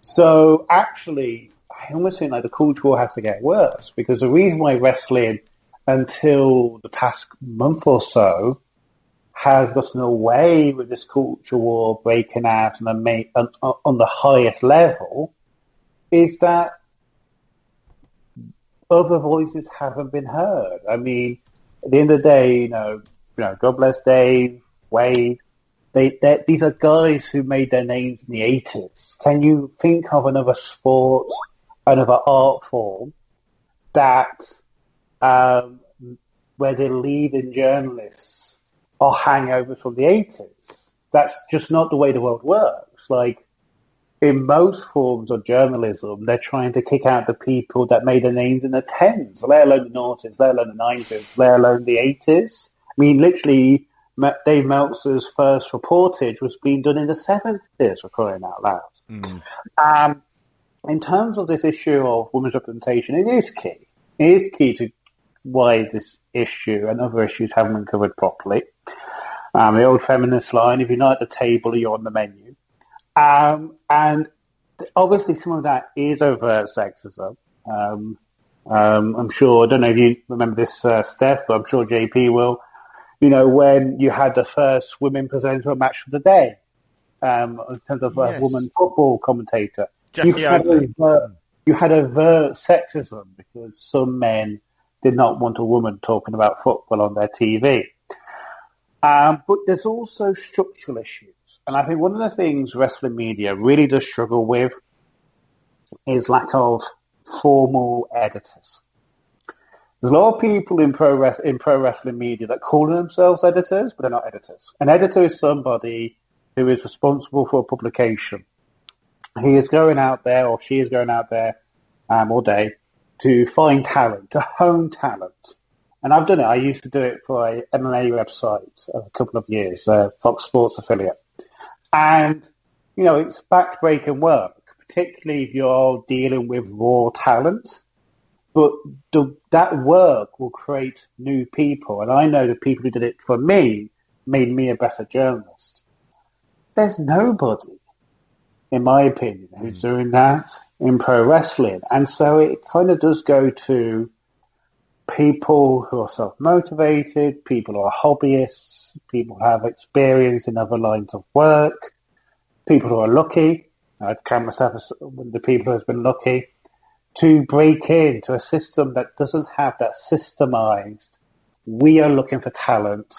So actually, I almost think like the culture war has to get worse because the reason why wrestling until the past month or so has gotten away with this culture war breaking out the, on, uh, on the highest level is that other voices haven't been heard. I mean, at the end of the day, you know, you know, God bless Dave, Wade. They, these are guys who made their names in the 80s. Can you think of another sport, another art form that um, where the leading journalists are hangovers from the 80s? That's just not the way the world works. Like in most forms of journalism, they're trying to kick out the people that made their names in the 10s, let alone the noughties, let alone the 90s, let alone the 80s. I mean, literally, Dave Meltzer's first reportage was being done in the 70s, for crying out loud. Mm. Um, in terms of this issue of women's representation, it is key. It is key to why this issue and other issues haven't been covered properly. Um, the old feminist line, if you're not at the table, you're on the menu. Um, and obviously some of that is overt sexism. Um, um, I'm sure, I don't know if you remember this, uh, Steph, but I'm sure JP will you know, when you had the first women presenter a match of the day, um, in terms of a yes. woman football commentator. Jackie you had, a, you had overt sexism because some men did not want a woman talking about football on their TV. Um, but there's also structural issues. And I think one of the things wrestling media really does struggle with is lack of formal editors. There's a lot of people in pro, res- in pro wrestling media that call themselves editors, but they're not editors. An editor is somebody who is responsible for a publication. He is going out there, or she is going out there um, all day to find talent, to hone talent. And I've done it. I used to do it for a MMA website a couple of years, uh, Fox Sports affiliate. And, you know, it's backbreaking work, particularly if you're dealing with raw talent but the, that work will create new people. And I know the people who did it for me made me a better journalist. There's nobody, in my opinion, who's mm. doing that in pro wrestling. And so it kind of does go to people who are self-motivated, people who are hobbyists, people who have experience in other lines of work, people who are lucky. I'd count myself as one of the people who has been lucky to break into a system that doesn't have that systemized. We are looking for talent.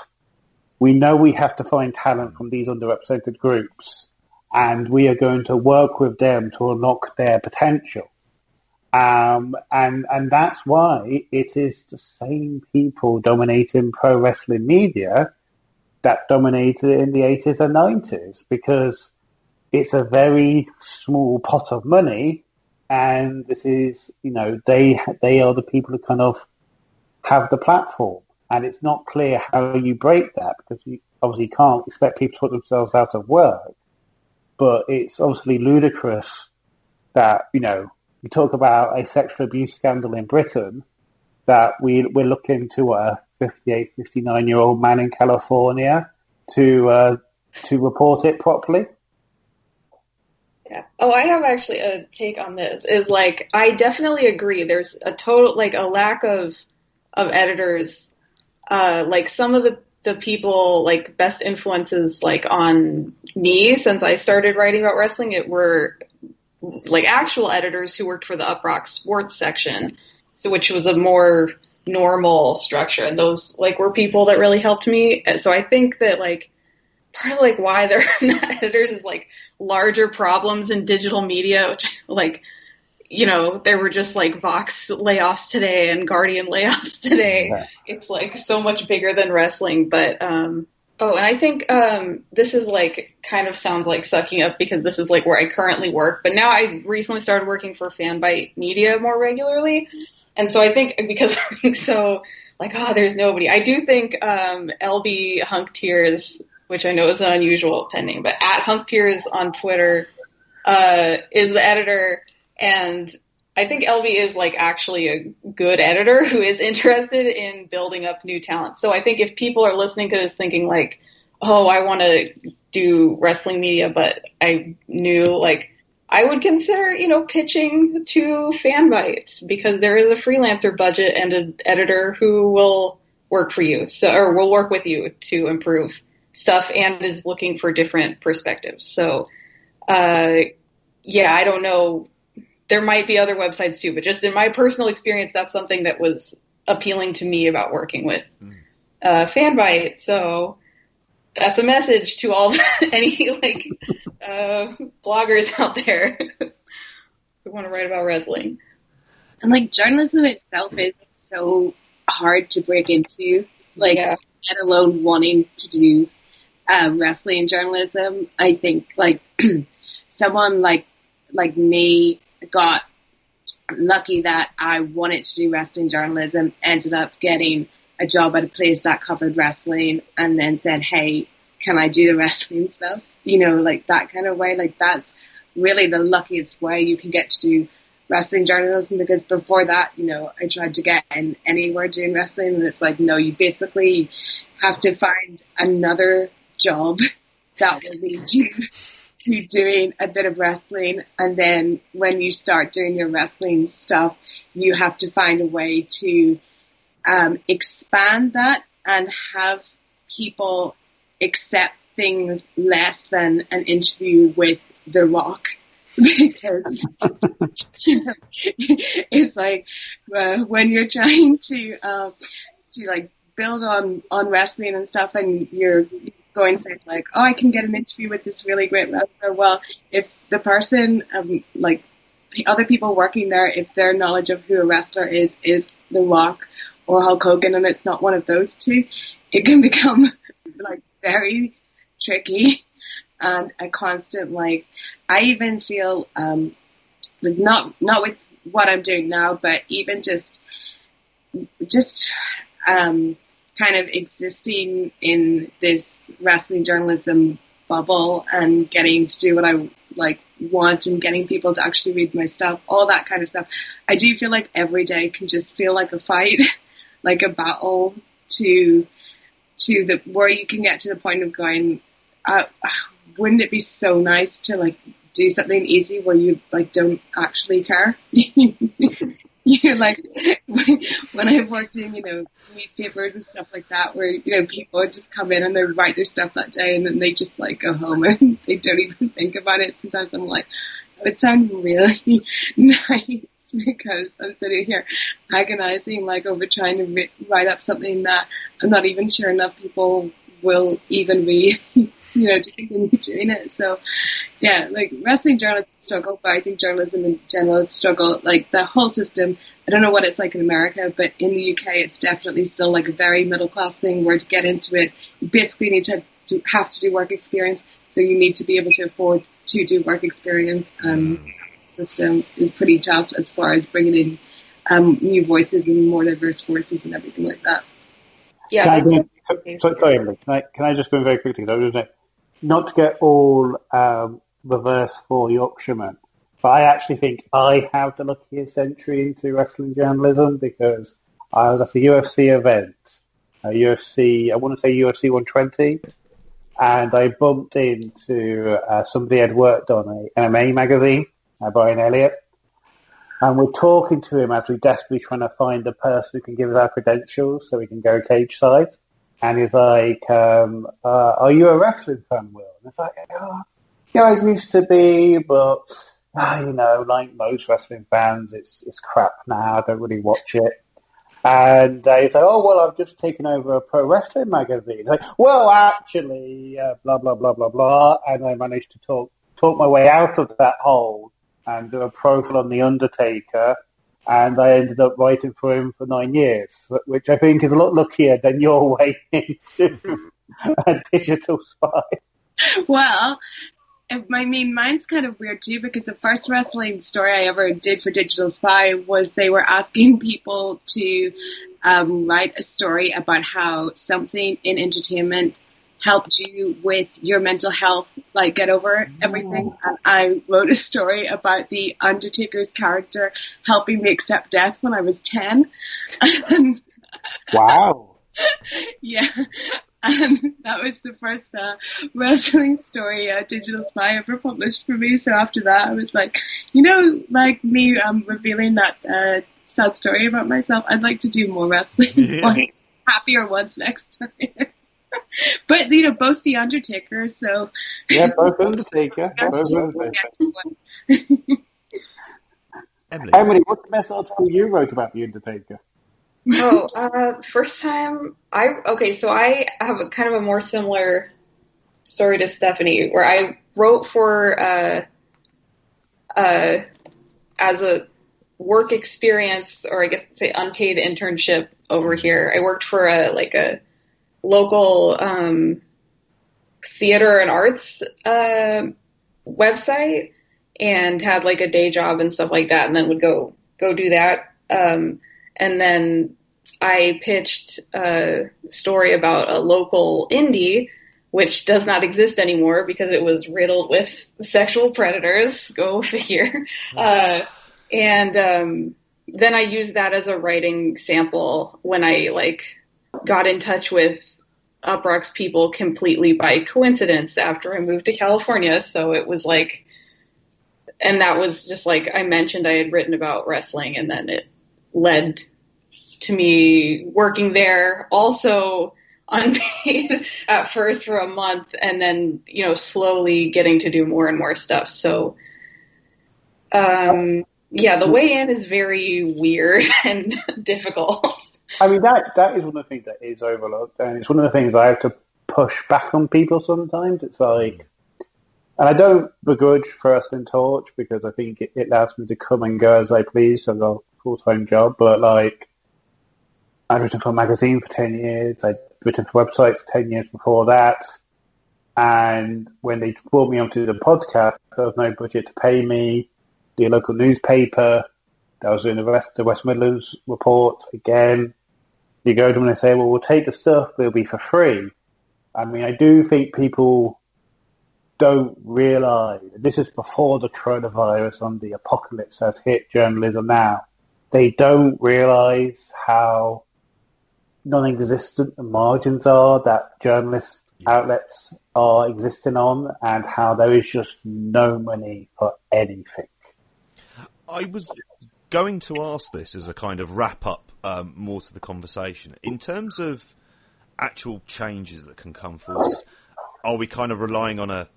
We know we have to find talent from these underrepresented groups and we are going to work with them to unlock their potential. Um, and, and that's why it is the same people dominating pro wrestling media that dominated in the 80s and 90s because it's a very small pot of money and this is you know they they are the people who kind of have the platform, and it's not clear how you break that because you obviously can't expect people to put themselves out of work. But it's obviously ludicrous that you know you talk about a sexual abuse scandal in Britain that we we're looking to a 58, 59 year old man in California to uh, to report it properly. Yeah. Oh, I have actually a take on this. Is like I definitely agree. There's a total like a lack of of editors. Uh, like some of the the people like best influences like on me since I started writing about wrestling. It were like actual editors who worked for the Uproxx Sports section, so which was a more normal structure. And those like were people that really helped me. So I think that like part of like why they're not editors is like larger problems in digital media, which like you know, there were just like Vox layoffs today and Guardian layoffs today. Yeah. It's like so much bigger than wrestling. But um oh, and I think um this is like kind of sounds like sucking up because this is like where I currently work. But now I recently started working for Fanbyte Media more regularly. And so I think because we're being so like, oh, there's nobody. I do think um LB Hunk Tears which I know is an unusual pen name, but at Hunk Tears on Twitter uh, is the editor, and I think LB is like actually a good editor who is interested in building up new talent. So I think if people are listening to this thinking like, oh, I want to do wrestling media, but I knew like I would consider, you know, pitching to Fanbyte because there is a freelancer budget and an editor who will work for you, so or will work with you to improve stuff and is looking for different perspectives. So, uh, yeah, I don't know. There might be other websites too, but just in my personal experience, that's something that was appealing to me about working with uh, Fanbyte. So that's a message to all any like uh, bloggers out there who want to write about wrestling. And like journalism itself is so hard to break into. Like, Yeah. let alone wanting to do uh, wrestling journalism. I think like someone like like me got lucky that I wanted to do wrestling journalism. Ended up getting a job at a place that covered wrestling, and then said, "Hey, can I do the wrestling stuff?" You know, like that kind of way. Like that's really the luckiest way you can get to do wrestling journalism because before that, you know, I tried to get in anywhere doing wrestling and it's like, no, you basically have to find another job that will lead you to doing a bit of wrestling. And then when you start doing your wrestling stuff, you have to find a way to um, expand that and have people accept things less than an interview with The Rock. because you know, it's like uh, when you're trying to um, to like build on on wrestling and stuff, and you're going say like, oh, I can get an interview with this really great wrestler. Well, if the person um, like other people working there, if their knowledge of who a wrestler is is The Rock or Hulk Hogan, and it's not one of those two, it can become like very tricky and a constant like I even feel um like not not with what I'm doing now, but even just just um kind of existing in this wrestling journalism bubble and getting to do what I like want and getting people to actually read my stuff, all that kind of stuff. I do feel like every day can just feel like a fight, like a battle to to the where you can get to the point of going, uh, wouldn't it be so nice to like do something easy where you like don't actually care? You're like when, I've worked in you know newspapers and stuff like that, where you know people just come in and they write their stuff that day and then they just like go home and they don't even think about it. Sometimes I'm like, it would sound really nice because I'm sitting here agonizing like over trying to ri- write up something that I'm not even sure enough people will even read, you know, to continue doing it. So, yeah, like wrestling journalists struggle, but I think journalism in general struggle. Like the whole system, I don't know what it's like in America, but in the UK, it's definitely still like a very middle class thing where to get into it, you basically need to, to have to do work experience. So you need to be able to afford to do work experience. Um, system is pretty tough as far as bringing in um, new voices and more diverse voices and everything like that. Yeah, Can I, that's go, so, sorry, can I, can I just go in very quickly though, isn't it? Not to get all um, reverse for Yorkshireman, but I actually think I have the luckiest entry into wrestling journalism because I was at a UFC event, a UFC, I want to say UFC 120, and I bumped into uh, somebody had worked on a MMA magazine, uh, Brian Elliott, and we're talking to him as we're desperately trying to find the person who can give us our credentials so we can go cage side. And he's like, um, uh, "Are you a wrestling fan, Will?" And it's like, oh, "Yeah, I used to be, but ah, you know, like most wrestling fans, it's it's crap now. I don't really watch it." And uh, he's like, "Oh well, I've just taken over a pro wrestling magazine." Like, well, actually, uh, blah blah blah blah blah, and I managed to talk talk my way out of that hole and do a profile on the Undertaker, and I ended up writing for him for nine years, which I think is a lot luckier than your way into a digital spy. Well, I mean, mine's kind of weird too because the first wrestling story I ever did for Digital Spy was they were asking people to um, write a story about how something in entertainment helped you with your mental health, like get over everything. And I wrote a story about the Undertaker's character helping me accept death when I was 10. And Wow. yeah. And that was the first uh, wrestling story uh, Digital Spy ever published for me. So after that, I was like, you know, like me um, revealing that uh, sad story about myself, I'd like to do more wrestling. Yeah. like, happier ones next time. but, you know, both The Undertaker, so. Yeah, both Undertaker. Both Undertaker. Emily, Emily, what's the best article you wrote about the Undertaker? Oh, uh, first time I okay, so I have a kind of a more similar story to Stephanie, where I wrote for uh, uh, as a work experience, or I guess say unpaid internship over here. I worked for a like a local um, theater and arts uh, website, and had like a day job and stuff like that, and then would go go do that. Um, and then I pitched a story about a local indie, which does not exist anymore because it was riddled with sexual predators. Go figure. Uh, and um, then I used that as a writing sample when I like got in touch with Uproxx people completely by coincidence after I moved to California. So it was like, and that was just like I mentioned I had written about wrestling, and then it led to me working there. Also unpaid at first for a month and then you know slowly getting to do more and more stuff. So um yeah the way in is very weird and difficult I mean, that that is one of the things that is overlooked, and it's one of the things I have to push back on people sometimes. It's like, and I don't begrudge First and Torch because I think it, it allows me to come and go as I please. I've got a full time job, but like, I've written for a magazine for ten years. I'd written for websites ten years before that, and when they brought me onto the podcast, there was no budget to pay me. The local newspaper that was doing the West, the West Midlands report again. You go to them and they say, well, we'll take the stuff, but it'll be for free. I mean, I do think people don't realize, this is before the coronavirus and the apocalypse has hit journalism now. They don't realize how non-existent the margins are that journalist outlets are existing on and how there is just no money for anything. I was going to ask this as a kind of wrap up um, more to the conversation. In terms of actual changes that can come forward, are we kind of relying on a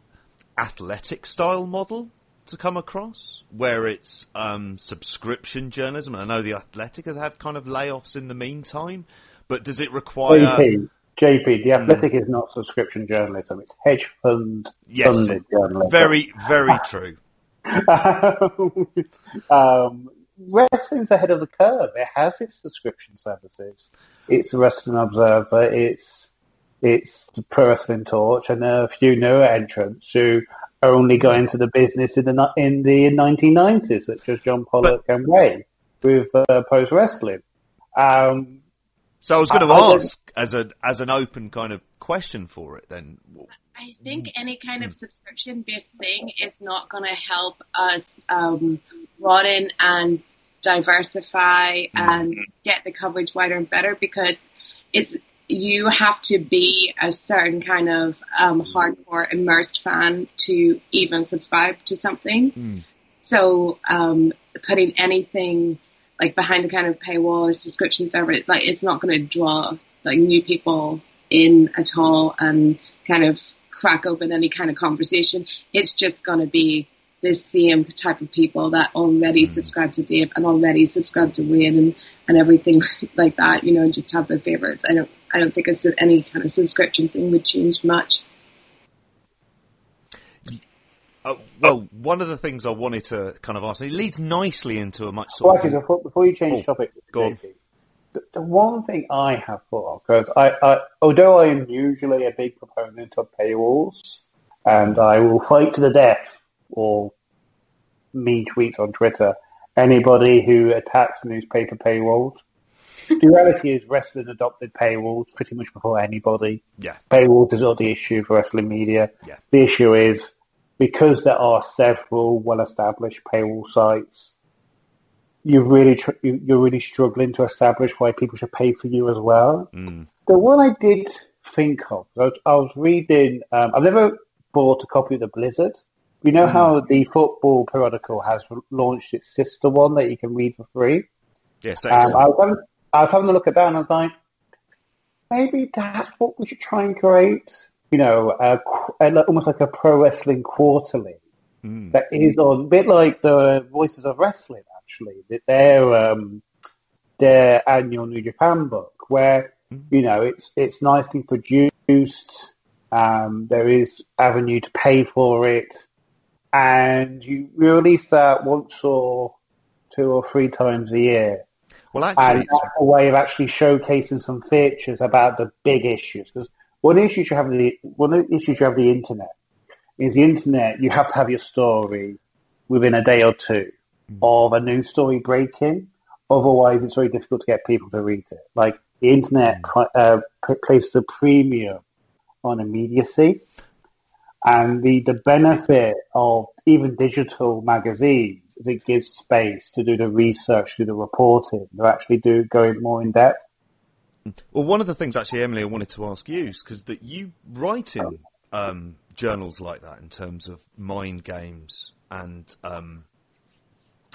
athletic style model to come across where it's um, subscription journalism? I know the Athletic has had kind of layoffs in the meantime, but does it require? JP, JP, the Athletic is not subscription journalism; it's hedge fund Yes, funded journalism. very, very true. um, wrestling's ahead of the curve. It has its subscription services. It's the Wrestling Observer. It's it's the Pro Wrestling Torch, and there are a few newer entrants who are only got into the business in the in the 1990s, such as John Pollock and Ray with uh, Pro Wrestling. Um, So I was going to I- I ask as a as an open kind of question for it. Then I think any kind of subscription based thing is not going to help us um, broaden and diversify and get the coverage wider and better because it's you have to be a certain kind of um, hardcore immersed fan to even subscribe to something. So um, putting anything like behind the kind of paywall or subscription service, like it's not going to draw like new people in at all and kind of crack open any kind of conversation. It's just going to be the same type of people that already subscribe to Dave and already subscribe to Wade and, and everything like that, you know, and just have their favorites. I don't, I don't think it's that any kind of subscription thing would change much. Uh, well, one of the things I wanted to kind of ask, it leads nicely into a much Well, actually, of. before, before you change Oh, topic, go on. The, the one thing I have thought because I, I, although I am usually a big proponent of paywalls, and I will fight to the death or mean tweets on Twitter anybody who attacks newspaper paywalls. the reality is, wrestling adopted paywalls pretty much before anybody. Yeah, Paywalls is not the issue for wrestling media. Yeah. The issue is because there are several well-established paywall sites, you're really tr- you- you're really struggling to establish why people should pay for you as well. Mm. The one I did think of, I was, I was reading. Um, I've never bought a copy of the Blizzard. You know how the football periodical has launched its sister one that you can read for free. Yes, Um. I, was having, I was having a look at that and I was like, maybe that's what we should try and create. You know, almost like a pro wrestling quarterly Mm. that is on a bit like the Voices of Wrestling, actually, that their um, their annual New Japan book, where you know it's it's nicely produced. Um, there is avenue to pay for it, and you release that once or two or three times a year. Well, And actually, it's, a way of actually showcasing some features about the big issues. Because one issue you have the one of the issues you have the internet is the internet. You have to have your story within a day or two of a new story breaking. Otherwise, it's very difficult to get people to read it. Like the internet uh, places a premium on immediacy, and the the benefit of even digital magazines is it gives space to do the research, do the reporting, to actually do going more in depth. well, one of the things actually, Emily, I wanted to ask you is because that you write in um, journals like that in terms of mind games and um,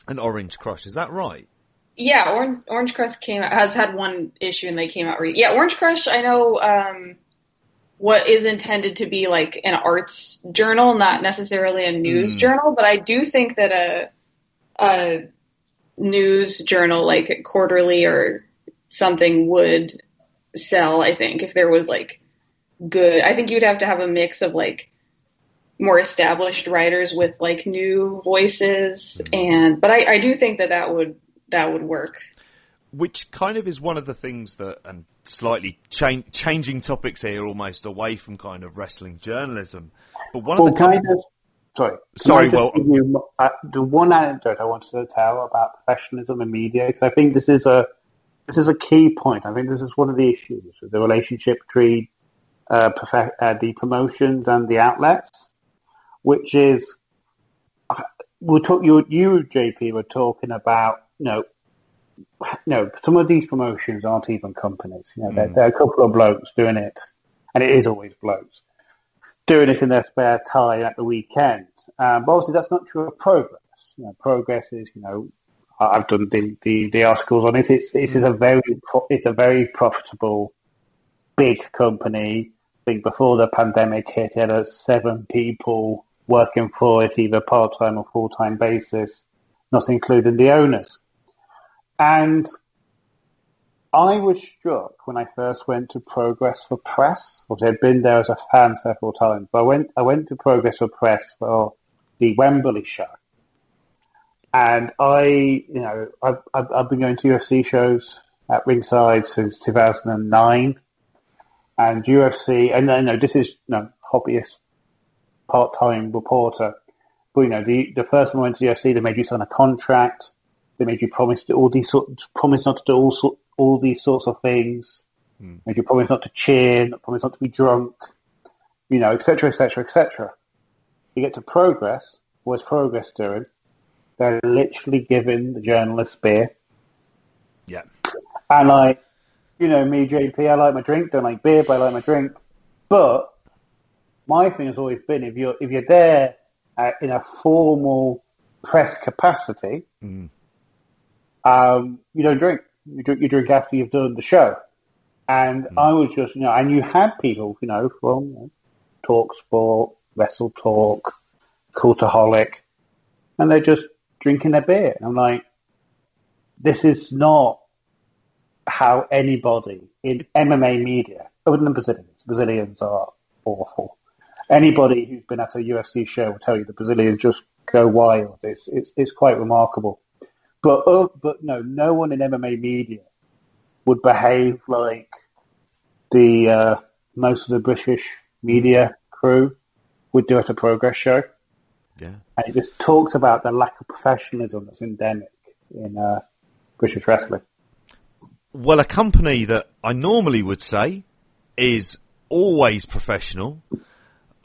an Orange Crush. Is that right? Yeah, Orange, Orange Crush came out, has had one issue and they came out. Re- yeah, Orange Crush. I know um, what is intended to be like an arts journal, not necessarily a news Mm. journal. But I do think that a a news journal like quarterly or something would sell. I think if there was like good, I think you'd have to have a mix of like more established writers with like new voices and but I, I do think that that would that would work Which kind of is one of the things that, and slightly cha- changing topics here, almost away from kind of wrestling journalism. But one Well, of the kind just, sorry. Sorry, well- you, uh, the one anecdote I wanted to tell about professionalism in media, because I think this is a this is a key point. I think this is one of the issues with the relationship between uh, prof- uh, the promotions and the outlets, which is uh, we'll talk. You, you, JP, were talking about you know. No, some of these promotions aren't even companies. You know, they're, they're a couple of blokes doing it, and it is always blokes doing it in their spare time at the weekend. Um, but obviously, that's not true of progress. You know, progress is, you know, I've done the, the, the articles on it. It's this is a very pro- it's a very profitable, big company. I think before the pandemic hit, it had seven people working for it, either part time or full time basis, not including the owners. And I was struck when I first went to Progress for Press. Obviously, I'd been there as a fan several times, but I went I went to Progress for Press for the Wembley show, and I, you know, I've I've, I've been going to UFC shows at ringside since 2009, and UFC, and know this is know, hobbyist, part time reporter, but you know, the the first time I went to UFC, they made you sign a contract. They made you promise to all these sort, promise not to do all sort, all these sorts of things. Made you promise not to cheer, not promise not to be drunk, you know, etc., etc., etc. You get to progress. What's progress doing? They're literally giving the journalists beer, yeah, and like, you know, me, JP, I like my drink. Don't like beer, but I like my drink. But my thing has always been if you're if you're there uh, in a formal press capacity, um, you don't drink. You drink. You drink after you've done the show. And I was just, you know, and you had people, you know, from you know, Talk Sport, Wrestle Talk, Cultaholic, and they're just drinking their beer. And I'm like, this is not how anybody in MMA media, other than Brazilians, Brazilians are awful. Anybody who's been at a UFC show will tell you the Brazilians just go wild. It's it's, it's quite remarkable. But uh, but no, no one in MMA media would behave like the uh, most of the British media crew would do at a progress show. yeah. And it just talks about the lack of professionalism that's endemic in uh, British wrestling. Well, a company that I normally would say is always professional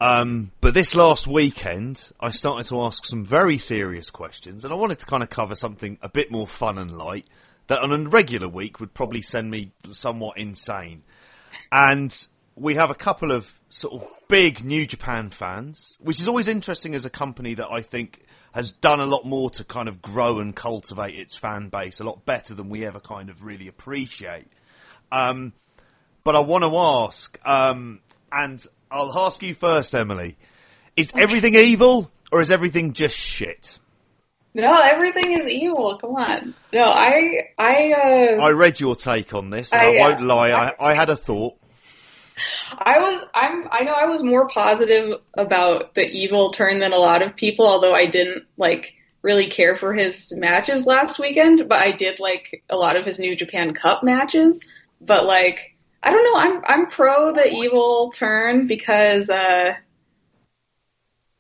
Um, but this last weekend, I started to ask some very serious questions, and I wanted to kind of cover something a bit more fun and light that on a regular week would probably send me somewhat insane. And we have a couple of sort of big New Japan fans, which is always interesting as a company that I think has done a lot more to kind of grow and cultivate its fan base a lot better than we ever kind of really appreciate. Um, but I want to ask, um, and I'll ask you first, Emily. Is everything evil or is everything just shit? No, everything is evil. Come on. No, I, I, uh, I read your take on this. And I, I, uh, won't lie. I, I had a thought. I was, I'm, I know I was more positive about the evil turn than a lot of people, although I didn't like really care for his matches last weekend, but I did like a lot of his New Japan Cup matches. But like, I don't know, I'm, I'm pro the evil turn because, uh,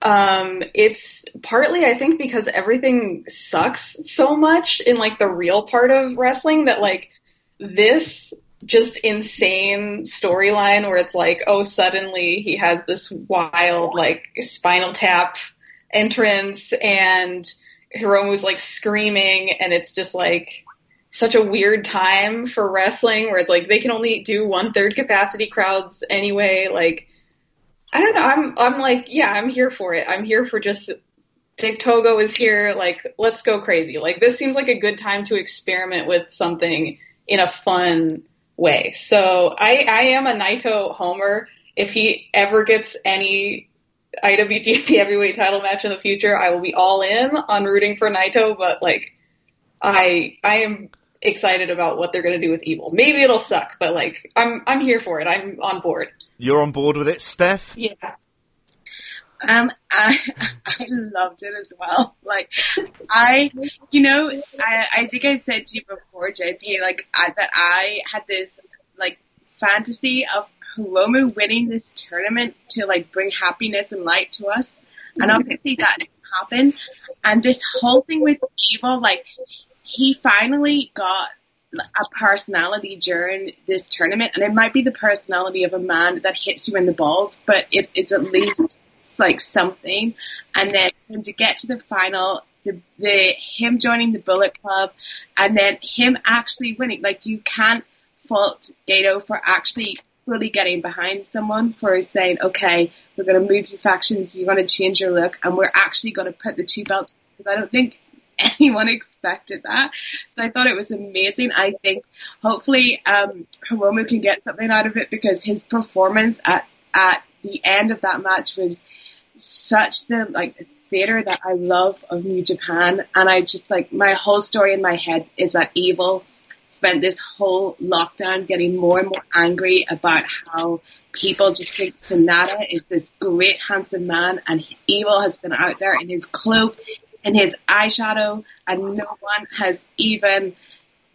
um, it's partly, I think, because everything sucks so much in like the real part of wrestling that like this just insane storyline where it's like, oh, suddenly he has this wild like spinal tap entrance and Hiromu's like screaming and it's just like such a weird time for wrestling where it's like they can only do one third capacity crowds anyway. Like I don't know. I'm I'm like, yeah, I'm here for it. I'm here for just Dick Togo is here. Like, let's go crazy. Like, this seems like a good time to experiment with something in a fun way. So I I am a Naito homer. If he ever gets any IWGP Heavyweight Title match in the future, I will be all in on rooting for Naito. But like, I I am excited about what they're going to do with Evil. Maybe it'll suck, but like, I'm I'm here for it. I'm on board. You're on board with it, Steph? Yeah. Um, I I loved it as well. Like, I, you know, I I think I said to you before, JP, like I, that I had this like fantasy of Hiromu winning this tournament to like bring happiness and light to us, and obviously that didn't happen. And this whole thing with Evil, like he finally got a personality during this tournament, and it might be the personality of a man that hits you in the balls, but it is at least like something. And then to get to the final, the, the him joining the Bullet Club, and then him actually winning. Like you can't fault Gedo for actually fully getting behind someone for saying, okay, we're going to move your factions, you're going to change your look, and we're actually going to put the two belts. Because I don't think anyone expected that. So I thought it was amazing. I think hopefully um, Hiromu can get something out of it because his performance at at the end of that match was such the like theater that I love of New Japan, and I just like my whole story in my head is that Evil spent this whole lockdown getting more and more angry about how people just think Sanada is this great handsome man, and Evil has been out there in his cloak and his eyeshadow, and no one has even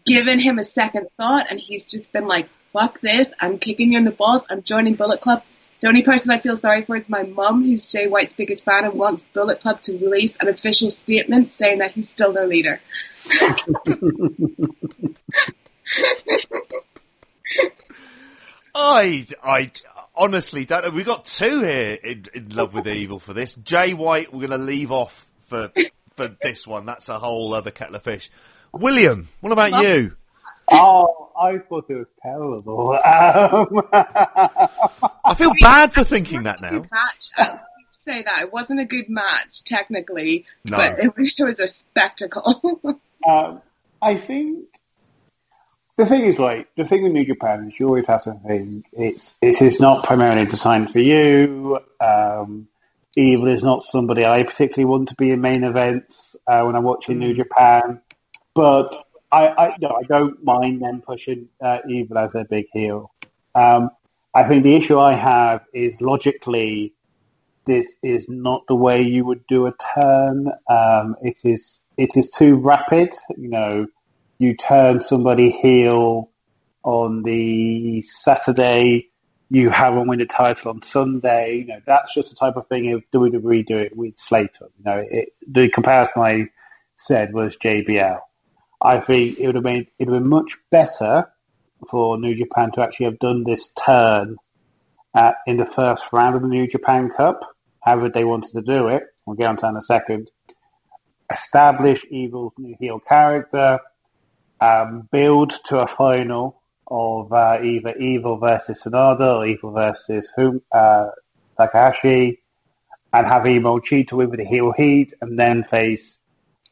given him a second thought, and he's just been like, "Fuck this! I'm kicking you in the balls. I'm joining Bullet Club." The only person I feel sorry for is my mum, who's Jay White's biggest fan and wants Bullet Club to release an official statement saying that he's still their leader. I, I honestly don't know. We've got two here in, in love with evil for this. Jay White, we're going to leave off for for this one. That's a whole other kettle of fish. William, what about you? Oh, I thought it was terrible. Um, I feel bad for thinking that now. Match. I say that it wasn't a good match technically, No. but it was, it was a spectacle. um, I think the thing is, right, the thing with New Japan is you always have to think it's it is not primarily designed for you. Um, Evil is not somebody I particularly want to be in main events uh, when I'm watching New Japan, but I, I no, I don't mind them pushing uh, Evil as their big heel. Um, I think the issue I have is logically, this is not the way you would do a turn. Um, it is it is too rapid. You know, you turn somebody heel on the Saturday, you have them win the title on Sunday. You know, that's just the type of thing if WWE do it with Slater. You know, it, the comparison I said was JBL. I think it would have been it would have been much better for New Japan to actually have done this turn uh, in the first round of the New Japan Cup, however they wanted to do it. We'll get on to that in a second. Establish Evil's new heel character, um, build to a final of uh, either Evil versus Sanada or Evil versus Hiromu, uh, Takahashi, and have Emo Cheetah with the heel heat, and then face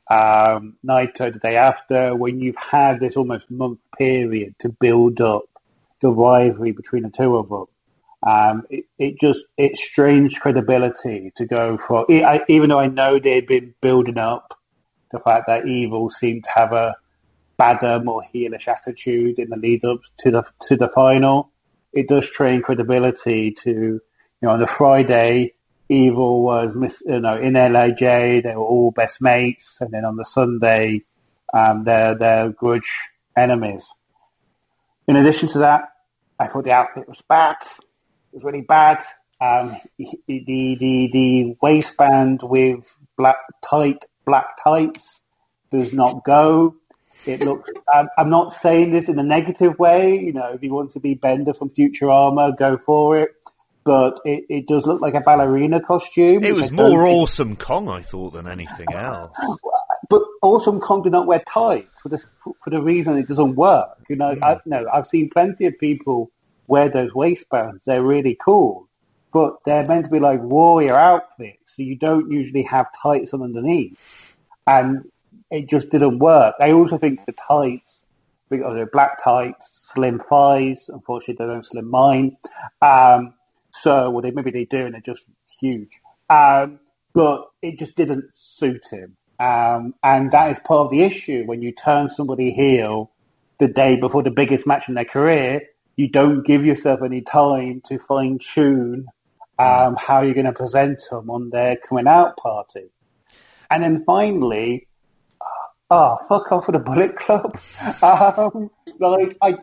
um, Naito the day after, when you've had this almost month period to build up the rivalry between the two of them. Um, it, it, just it strains credibility to go for even though I know they'd been building up the fact that Evil seemed to have a badder, more heelish attitude in the lead up to the to the final. It does strain credibility to you know on the Friday Evil was, you know, in LIJ, they were all best mates, and then on the Sunday, um, they're they're grudge enemies. In addition to that, I thought the outfit was bad. It was really bad. Um, the the the waistband with black tight black tights does not go. It looks. I'm, I'm not saying this in a negative way. You know, if you want to be Bender from Futurama, go for it but it, it does look like a ballerina costume. It was more Awesome Kong, I thought, than anything else. But Awesome Kong did not wear tights for the for the reason it doesn't work. You know, mm. I, no, I've seen plenty of people wear those waistbands. They're really cool, but they're meant to be like warrior outfits, so you don't usually have tights on underneath, and it just didn't work. I also think the tights because they're black tights, slim thighs. Unfortunately, they don't slim mine. Um, so, well, they maybe they do, and they're just huge. Um, but it just didn't suit him, um, and that is part of the issue when you turn somebody heel the day before the biggest match in their career. You don't give yourself any time to fine tune um, how you're going to present them on their coming out party. And then finally, oh, fuck off with the Bullet Club. Um, like, I,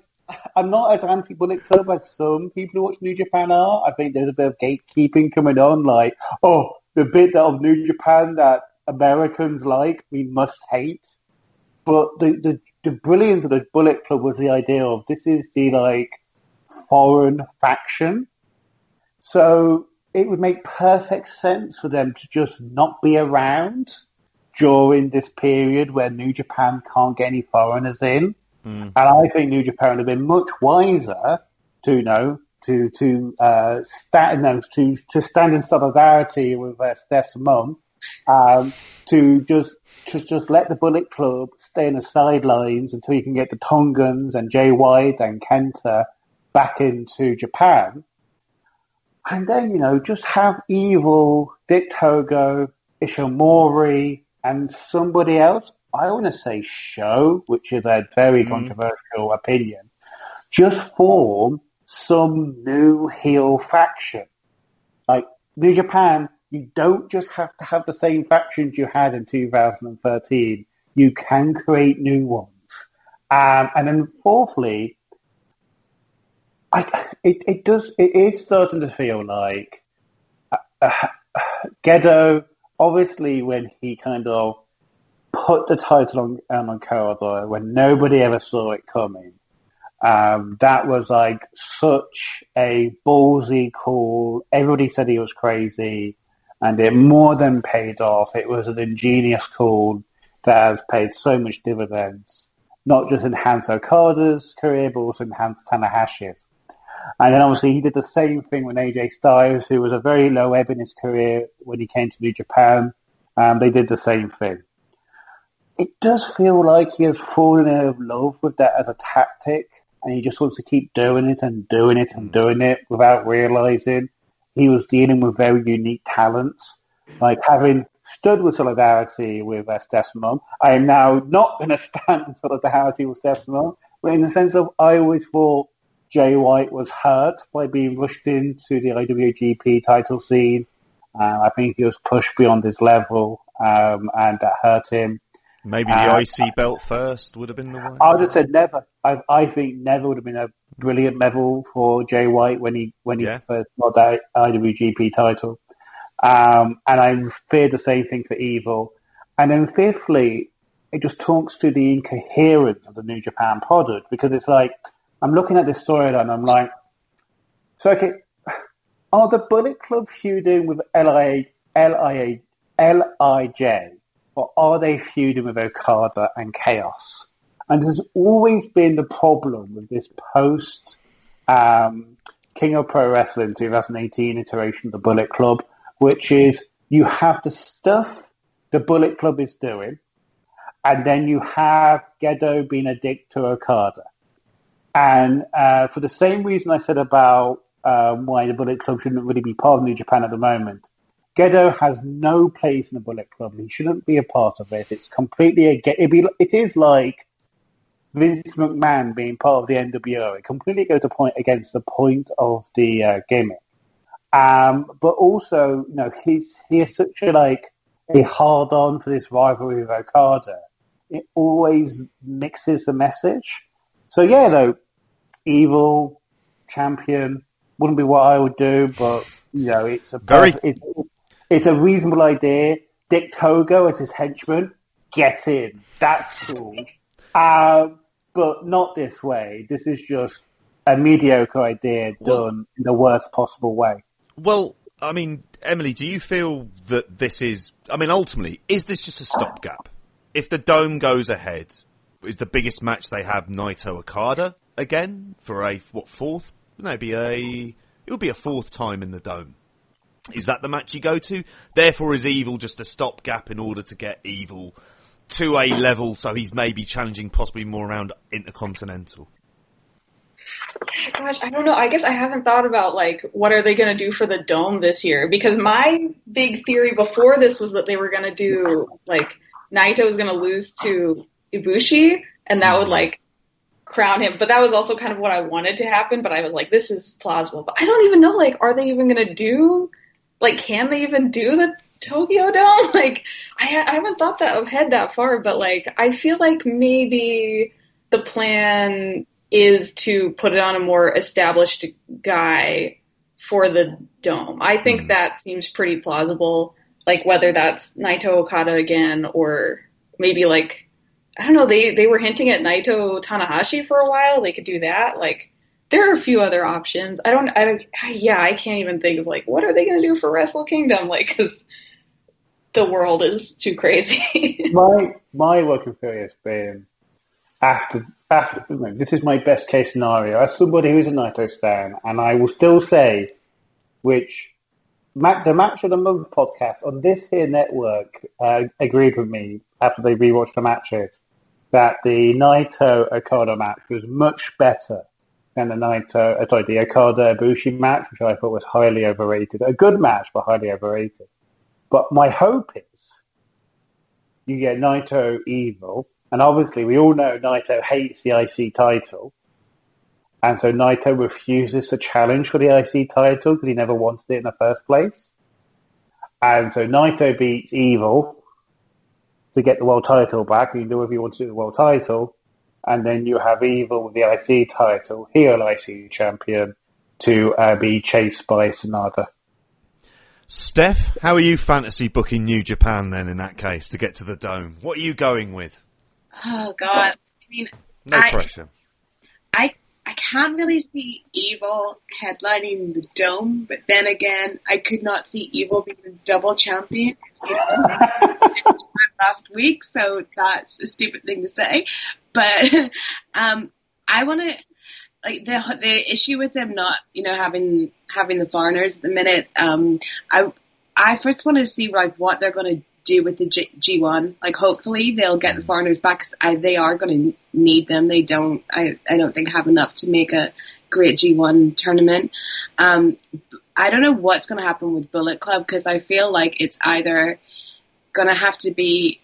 I'm not as anti Bullet Club as some people who watch New Japan are. I think there's a bit of gatekeeping coming on, like, oh, the bit of New Japan that Americans like, we must hate. But the, the, the brilliance of the Bullet Club was the idea of this is the like foreign faction. So it would make perfect sense for them to just not be around during this period where New Japan can't get any foreigners in Mm. And I think New Japan would have been much wiser to you know to to uh, stand no, to to stand in solidarity with uh, Steph's mum, um, to just to just let the Bullet Club stay in the sidelines until you can get the Tongans and Jay White and Kenta back into Japan, and then you know just have Evil, Dick Togo, Ishimori, and somebody else I want to say SHO, which is a very mm. controversial opinion, just form some new heel faction. Like New Japan, you don't just have to have the same factions you had in 2013. You can create new ones. Um, and then fourthly, I, it, it does, it is starting to feel like uh, uh, Gedo, obviously when he kind of put the title on um, on Okada when nobody ever saw it coming. Um, that was like such a ballsy call. Everybody said he was crazy, and it more than paid off. It was an ingenious call that has paid so much dividends, not just in Hans Okada's career, but also in Hans Tanahashi's. And then obviously he did the same thing with AJ Styles, who was a very low ebb in his career when he came to New Japan. Um, they did the same thing it does feel like he has fallen in love with that as a tactic, and he just wants to keep doing it and doing it and doing it without realizing he was dealing with very unique talents. Like having stood with solidarity with uh, Steph's I am now not going to stand solidarity with Steph's mum, but in the sense of I always thought Jay White was hurt by being rushed into the IWGP title scene. Uh, I think he was pushed beyond his level, um, and that hurt him. Maybe the uh, IC belt first would have been the one. I would have said never. I, I think never would have been a brilliant medal for Jay White when he when he yeah. first got that IWGP title. Um, and I fear the same thing for Evil. And then fifthly, it just talks to the incoherence of the New Japan product because it's like I'm looking at this storyline. And I'm like, so okay, are the Bullet Club feuding with LIA, LIA, LIJ, or are they feuding with Okada and Chaos? And there's always been the problem with this post um, King of Pro Wrestling 2018 iteration of the Bullet Club, which is you have the stuff the Bullet Club is doing, and then you have Gedo being a dick to Okada. And uh, for the same reason I said about um, why the Bullet Club shouldn't really be part of New Japan at the moment, Gedo has no place in the Bullet Club. He shouldn't be a part of it. It's completely a it be it is like Vince McMahon being part of the NWO. It completely goes to point against the point of the uh, gimmick. Um, but also, you know, he's he is such a like a hard on for this rivalry with Okada. It always mixes the message. So yeah, though, evil champion wouldn't be what I would do, but you know, it's a Very- it's, it's a reasonable idea. Dick Togo as his henchman, get in. That's cool. Um, but not this way. This is just a mediocre idea done in the worst possible way. Well, I mean, Emily, do you feel that this is? I mean, ultimately, is this just a stopgap? If the dome goes ahead, is the biggest match they have Naito Okada again for a what fourth? No, be a it would be a fourth time in the dome. Is that the match you go to? Therefore, is Evil just a stopgap in order to get Evil to a level so he's maybe challenging possibly more around Intercontinental? Gosh, I don't know. I guess I haven't thought about like what are they going to do for the dome this year because my big theory before this was that they were going to do like Naito was going to lose to Ibushi and that would mm-hmm. like crown him. But that was also kind of what I wanted to happen. But I was like, this is plausible. But I don't even know. Like, are they even going to do? Like, can they even do the Tokyo Dome? Like, I, I haven't thought that ahead that far. But like, I feel like maybe the plan is to put it on a more established guy for the dome. I think mm-hmm. that seems pretty plausible. Like whether that's Naito Okada again or maybe like I don't know, they they were hinting at Naito Tanahashi for a while. They could do that. Like there are a few other options. I don't I don't yeah, I can't even think of like what are they going to do for Wrestle Kingdom like cuz the world is too crazy. my my working theory has been after after this is my best case scenario as somebody who's a Naito stan, and I will still say, which the match of the month podcast on this here network uh, agreed with me after they rewatched the matches that the Naito Okada match was much better than the Naito uh, sorry the Okada Ibushi match, which I thought was highly overrated. A good match, but highly overrated. But my hope is you get Naito evil, and obviously we all know Naito hates the IC title, and so Naito refuses to challenge for the IC title because he never wanted it in the first place. And so Naito beats Evil to get the world title back. You can do whatever you want to do with the world title, and then you have Evil with the IC title, heel IC champion, to uh, be chased by Sanada. Steph, how are you fantasy booking New Japan then in that case to get to the dome? What are you going with? Oh God. I mean, No I- pressure. I I can't really see Evil headlining the dome, but then again, I could not see Evil being the double champion last week, so that's a stupid thing to say. But um, I want to like the the issue with them not you know having having the foreigners at the minute. Um, I I first want to see like what they're going to do with the G- G1. Like hopefully they'll get the foreigners back 'cause I, they are going to need them. They don't I I don't think have enough to make a great G1 tournament. Um, I don't know what's going to happen with Bullet Club because I feel like it's either going to have to be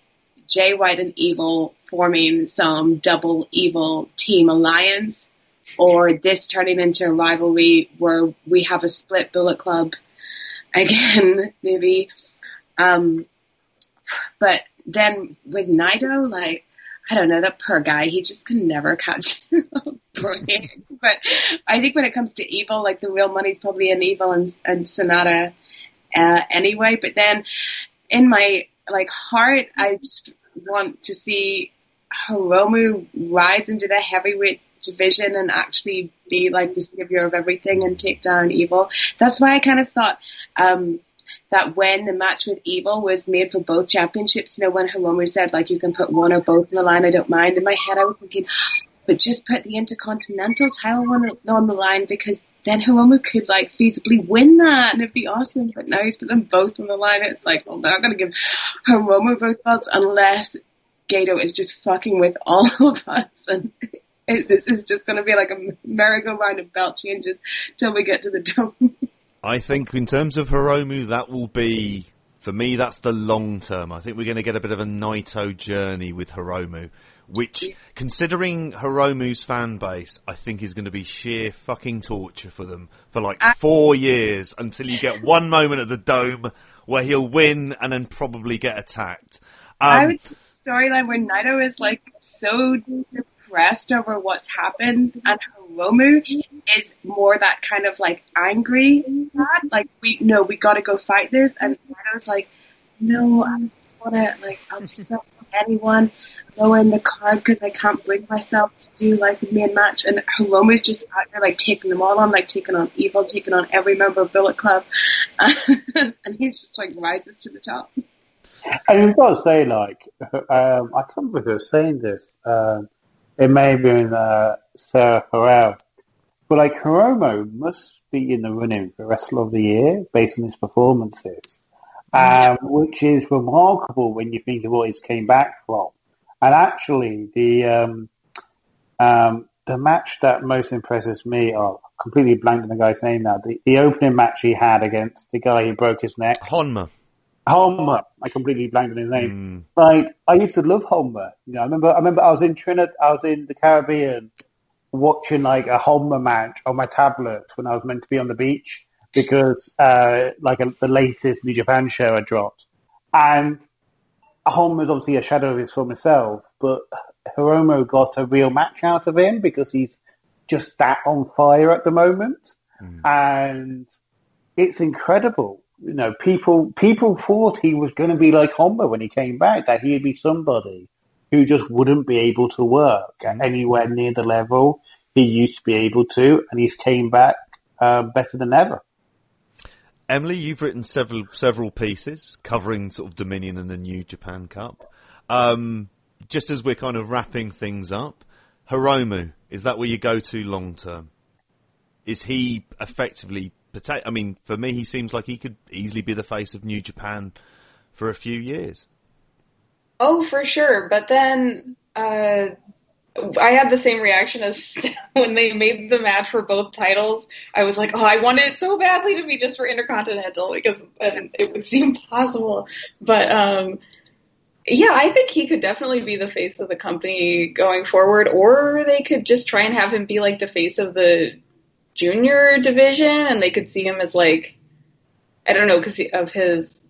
Jay White and Evil forming some double evil team alliance, or this turning into a rivalry where we have a split Bullet Club again, maybe. Um, but then with Naito, like, I don't know, that poor guy, he just can never catch break. But I think when it comes to Evil, like, the real money's probably in Evil and, and Sanada uh, anyway. But then in my, like, heart, I just want to see Hiromu rise into the heavyweight division and actually be like the savior of everything and take down evil. That's why I kind of thought um, that when the match with Evil was made for both championships, you know, when Hiromu said like you can put one or both in the line, I don't mind. In my head, I was thinking, but just put the Intercontinental title on, on the line because then Hiromu could like feasibly win that and it'd be awesome. But now he's put them both on the line. It's like, well, they're not going to give Hiromu both belts unless Gedo is just fucking with all of us. And it, this is just going to be like a merry-go-round of belt changes till we get to the dome. I think in terms of Hiromu, that will be for me. That's the long term. I think we're going to get a bit of a Naito journey with Hiromu, which, considering Hiromu's fan base, I think is going to be sheer fucking torture for them for like four years until you get one moment at the dome where he'll win and then probably get attacked. Um, I would storyline where Naito is like so depressed over what's happened and Hiromu is more that kind of like angry sad. Like we no, we gotta go fight this and Naito's like, No, I just wanna like I'll just not anyone go in the card because I can't bring myself to do like the main match and Hiromu's just out there like taking them all on, like taking on Evil, taking on every member of Bullet Club and he's just like rises to the top. And you've got to say, like, um, I can't remember who was saying this. Um, it may have been uh, Sarah Farrell. But, like, Hiromu must be in the running for Wrestler of the Year based on his performances, um, which is remarkable when you think of what he's came back from. And actually, the um, um, the match that most impresses me, oh, completely blanked on the guy's name now, the, the opening match he had against the guy who broke his neck. Honma. Honma. I completely blanked on his name. Mm. Like I used to love Honma. You know, I remember. I remember I was in Trinidad. I was in the Caribbean, watching like a Honma match on my tablet when I was meant to be on the beach because uh, like a, the latest New Japan show had dropped, and Honma was obviously a shadow of his former self, but Hiromu got a real match out of him because he's just that on fire at the moment, mm. and it's incredible you know, people people thought he was going to be like Honma when he came back, that he'd be somebody who just wouldn't be able to work at anywhere near the level he used to be able to, and he's came back uh, better than ever. Emily, you've written several several pieces covering sort of Dominion and the New Japan Cup. Um, just as we're kind of wrapping things up, Hiromu is that where you go to long term? Is he effectively I mean, for me, he seems like he could easily be the face of New Japan for a few years. Oh, for sure. But then uh, I had the same reaction as when they made the match for both titles. I was like, oh, I wanted it so badly to be just for Intercontinental because it would seem possible. But um, yeah, I think he could definitely be the face of the company going forward, or they could just try and have him be like the face of the junior division, and they could see him as like, I don't know, because of his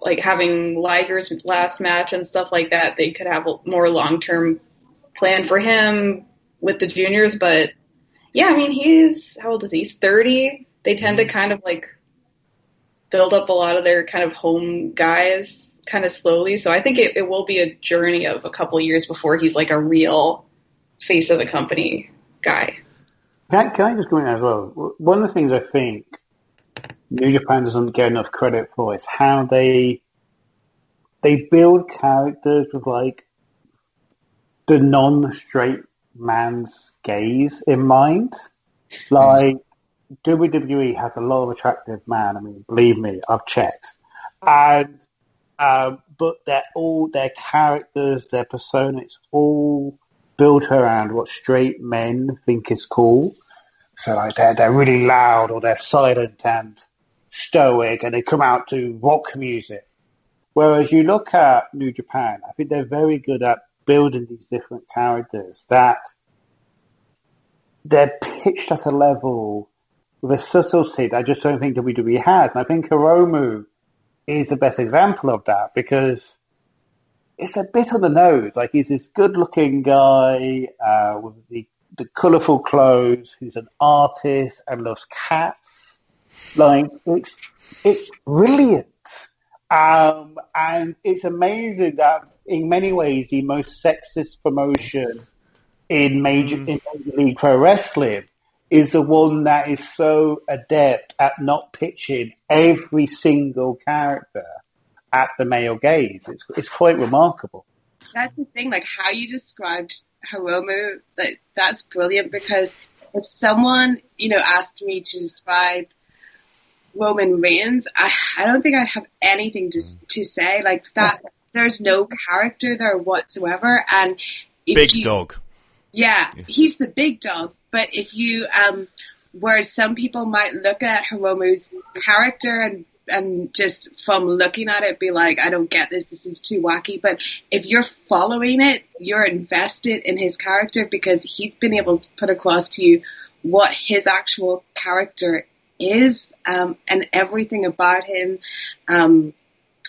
like having Liger's last match and stuff like that. They could have a more long term plan for him with the juniors, but yeah, I mean, he's how old is he? He's thirty. They tend to mm-hmm. kind of like build up a lot of their kind of home guys kind of slowly. So I think it, it will be a journey of a couple years before he's like a real face of the company guy. Can I, can I just go in as well? One of the things I think New Japan doesn't get enough credit for is how they they build characters with like the non-straight man's gaze in mind. Like WWE has a lot of attractive man. I mean, believe me, I've checked, and um, but they're all their characters, their personas, all built around what straight men think is cool. So like they're they're really loud or they're silent and stoic, and they come out to rock music. Whereas you look at New Japan, I think they're very good at building these different characters that they're pitched at a level with a subtlety that I just don't think WWE has. And I think Hiromu is the best example of that because it's a bit on the nose. Like he's this good-looking guy uh, with the the colourful clothes, who's an artist and loves cats. Like it's it's brilliant, um, and it's amazing that in many ways the most sexist promotion in major in Major League Pro Wrestling is the one that is so adept at not pitching every single character at the male gaze. It's it's quite remarkable. That's the thing, like how you described Hiromu, that that's brilliant because if someone, you know, asked me to describe Roman Reigns, I, I don't think I have anything to to say. Like that there's no character there whatsoever and Big you, dog. Yeah, he's the big dog. But if you, um, whereas some people might look at Hiromu's character and and just from looking at it be like, I don't get this, this is too wacky. But if you're following it, you're invested in his character because he's been able to put across to you what his actual character is um, and everything about him. Um,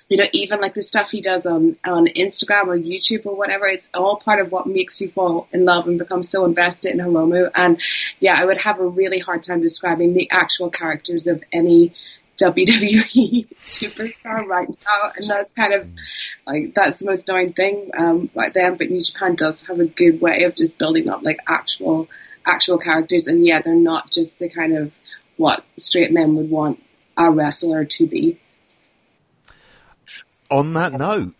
you know, even like the stuff he does on, on Instagram or YouTube or whatever, it's all part of what makes you fall in love and become so invested in Hiromu. And yeah, I would have a really hard time describing the actual characters of any WWE superstar right now. And that's kind of like, that's the most annoying thing, um, right then. But New Japan does have a good way of just building up like actual, actual characters. And yeah, they're not just the kind of what straight men would want a wrestler to be on that note,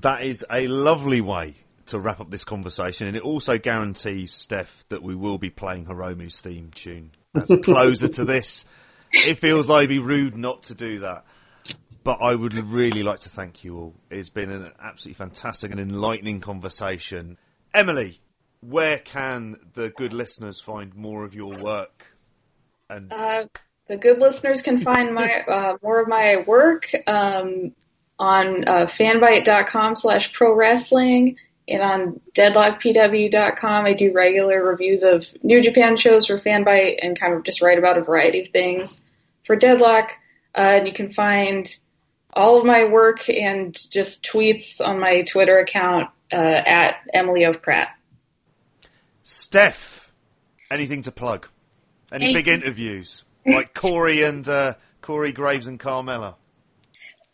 that is a lovely way to wrap up this conversation, and it also guarantees, Steph, that we will be playing Hiromu's theme tune as a closer to this. It feels like it'd be rude not to do that. But I would really like to thank you all. It's been an absolutely fantastic and enlightening conversation. Emily, where can the good listeners find more of your work? And uh, the good listeners can find my uh, more of my work um, on uh, fanbyte.com slash pro wrestling and on deadlockpw.com. I do regular reviews of New Japan shows for Fanbyte and kind of just write about a variety of things for Deadlock. Uh, and you can find all of my work and just tweets on my Twitter account uh, at Emily of Pratt. Steph, anything to plug? Any big interviews like Corey and uh, Corey Graves and Carmella?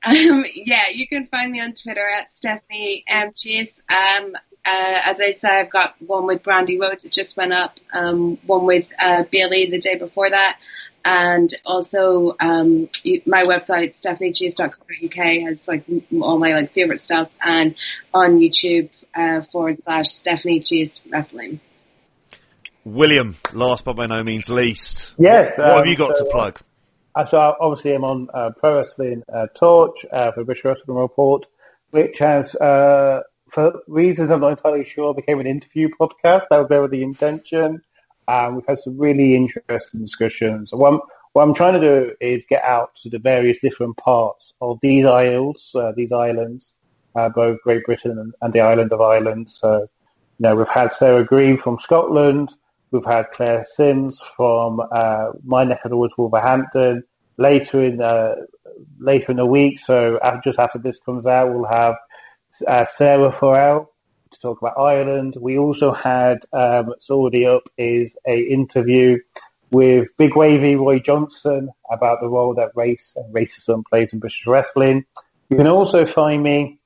Um, yeah, you can find me on Twitter at Stephanie M. Chase. Um, uh, as I said, I've got one with Brandi Rhodes that just went up, um, one with uh, Bayley the day before that, and also um, my website stephaniechase.co.uk has like all my like favorite stuff, and on YouTube uh, forward slash Stephanie Chase Wrestling. William, last but by no means least, yes, what, what have you got so, to plug? So obviously I'm on uh, Pro Wrestling uh, Torch uh, for British Wrestling Report, which has, uh, for reasons I'm not entirely sure, became an interview podcast. That was never the intention. Um, we've had some really interesting discussions. What I'm, what I'm trying to do is get out to the various different parts of these isles, uh, these islands, uh, both Great Britain and, and, the island of Ireland. So, you know, we've had Sarah Green from Scotland. We've had Claire Sims from uh, my neck of the woods, Wolverhampton. Later in the later in the week, so just after this comes out, we'll have uh, Sarah Farrell to talk about Ireland. We also had um, it's already up is a interview with Big Wavy Roy Johnson about the role that race and racism plays in British wrestling. You can also find me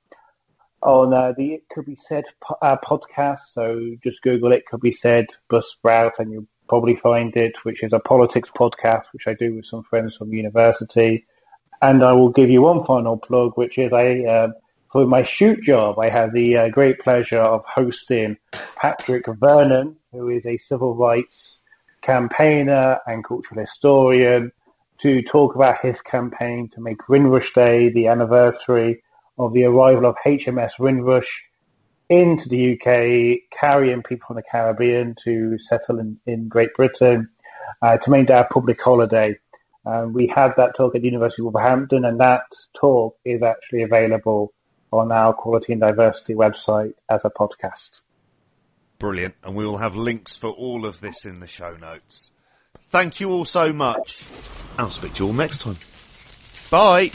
on uh, the It Could Be Said uh, podcast. So just Google It Could Be Said Buzzsprout and you'll probably find it, which is a politics podcast, which I do with some friends from university. And I will give you one final plug, which is a uh, for my shoot job, I have the uh, great pleasure of hosting Patrick Vernon, who is a civil rights campaigner and cultural historian, to talk about his campaign to make Windrush Day the anniversary of the arrival of HMS Windrush into the UK, carrying people from the Caribbean to settle in, in Great Britain uh, to make that a public holiday. Um, we had that talk at the University of Wolverhampton, and that talk is actually available on our Quality and Diversity website as a podcast. Brilliant. And we will have links for all of this in the show notes. Thank you all so much. I'll speak to you all next time. Bye.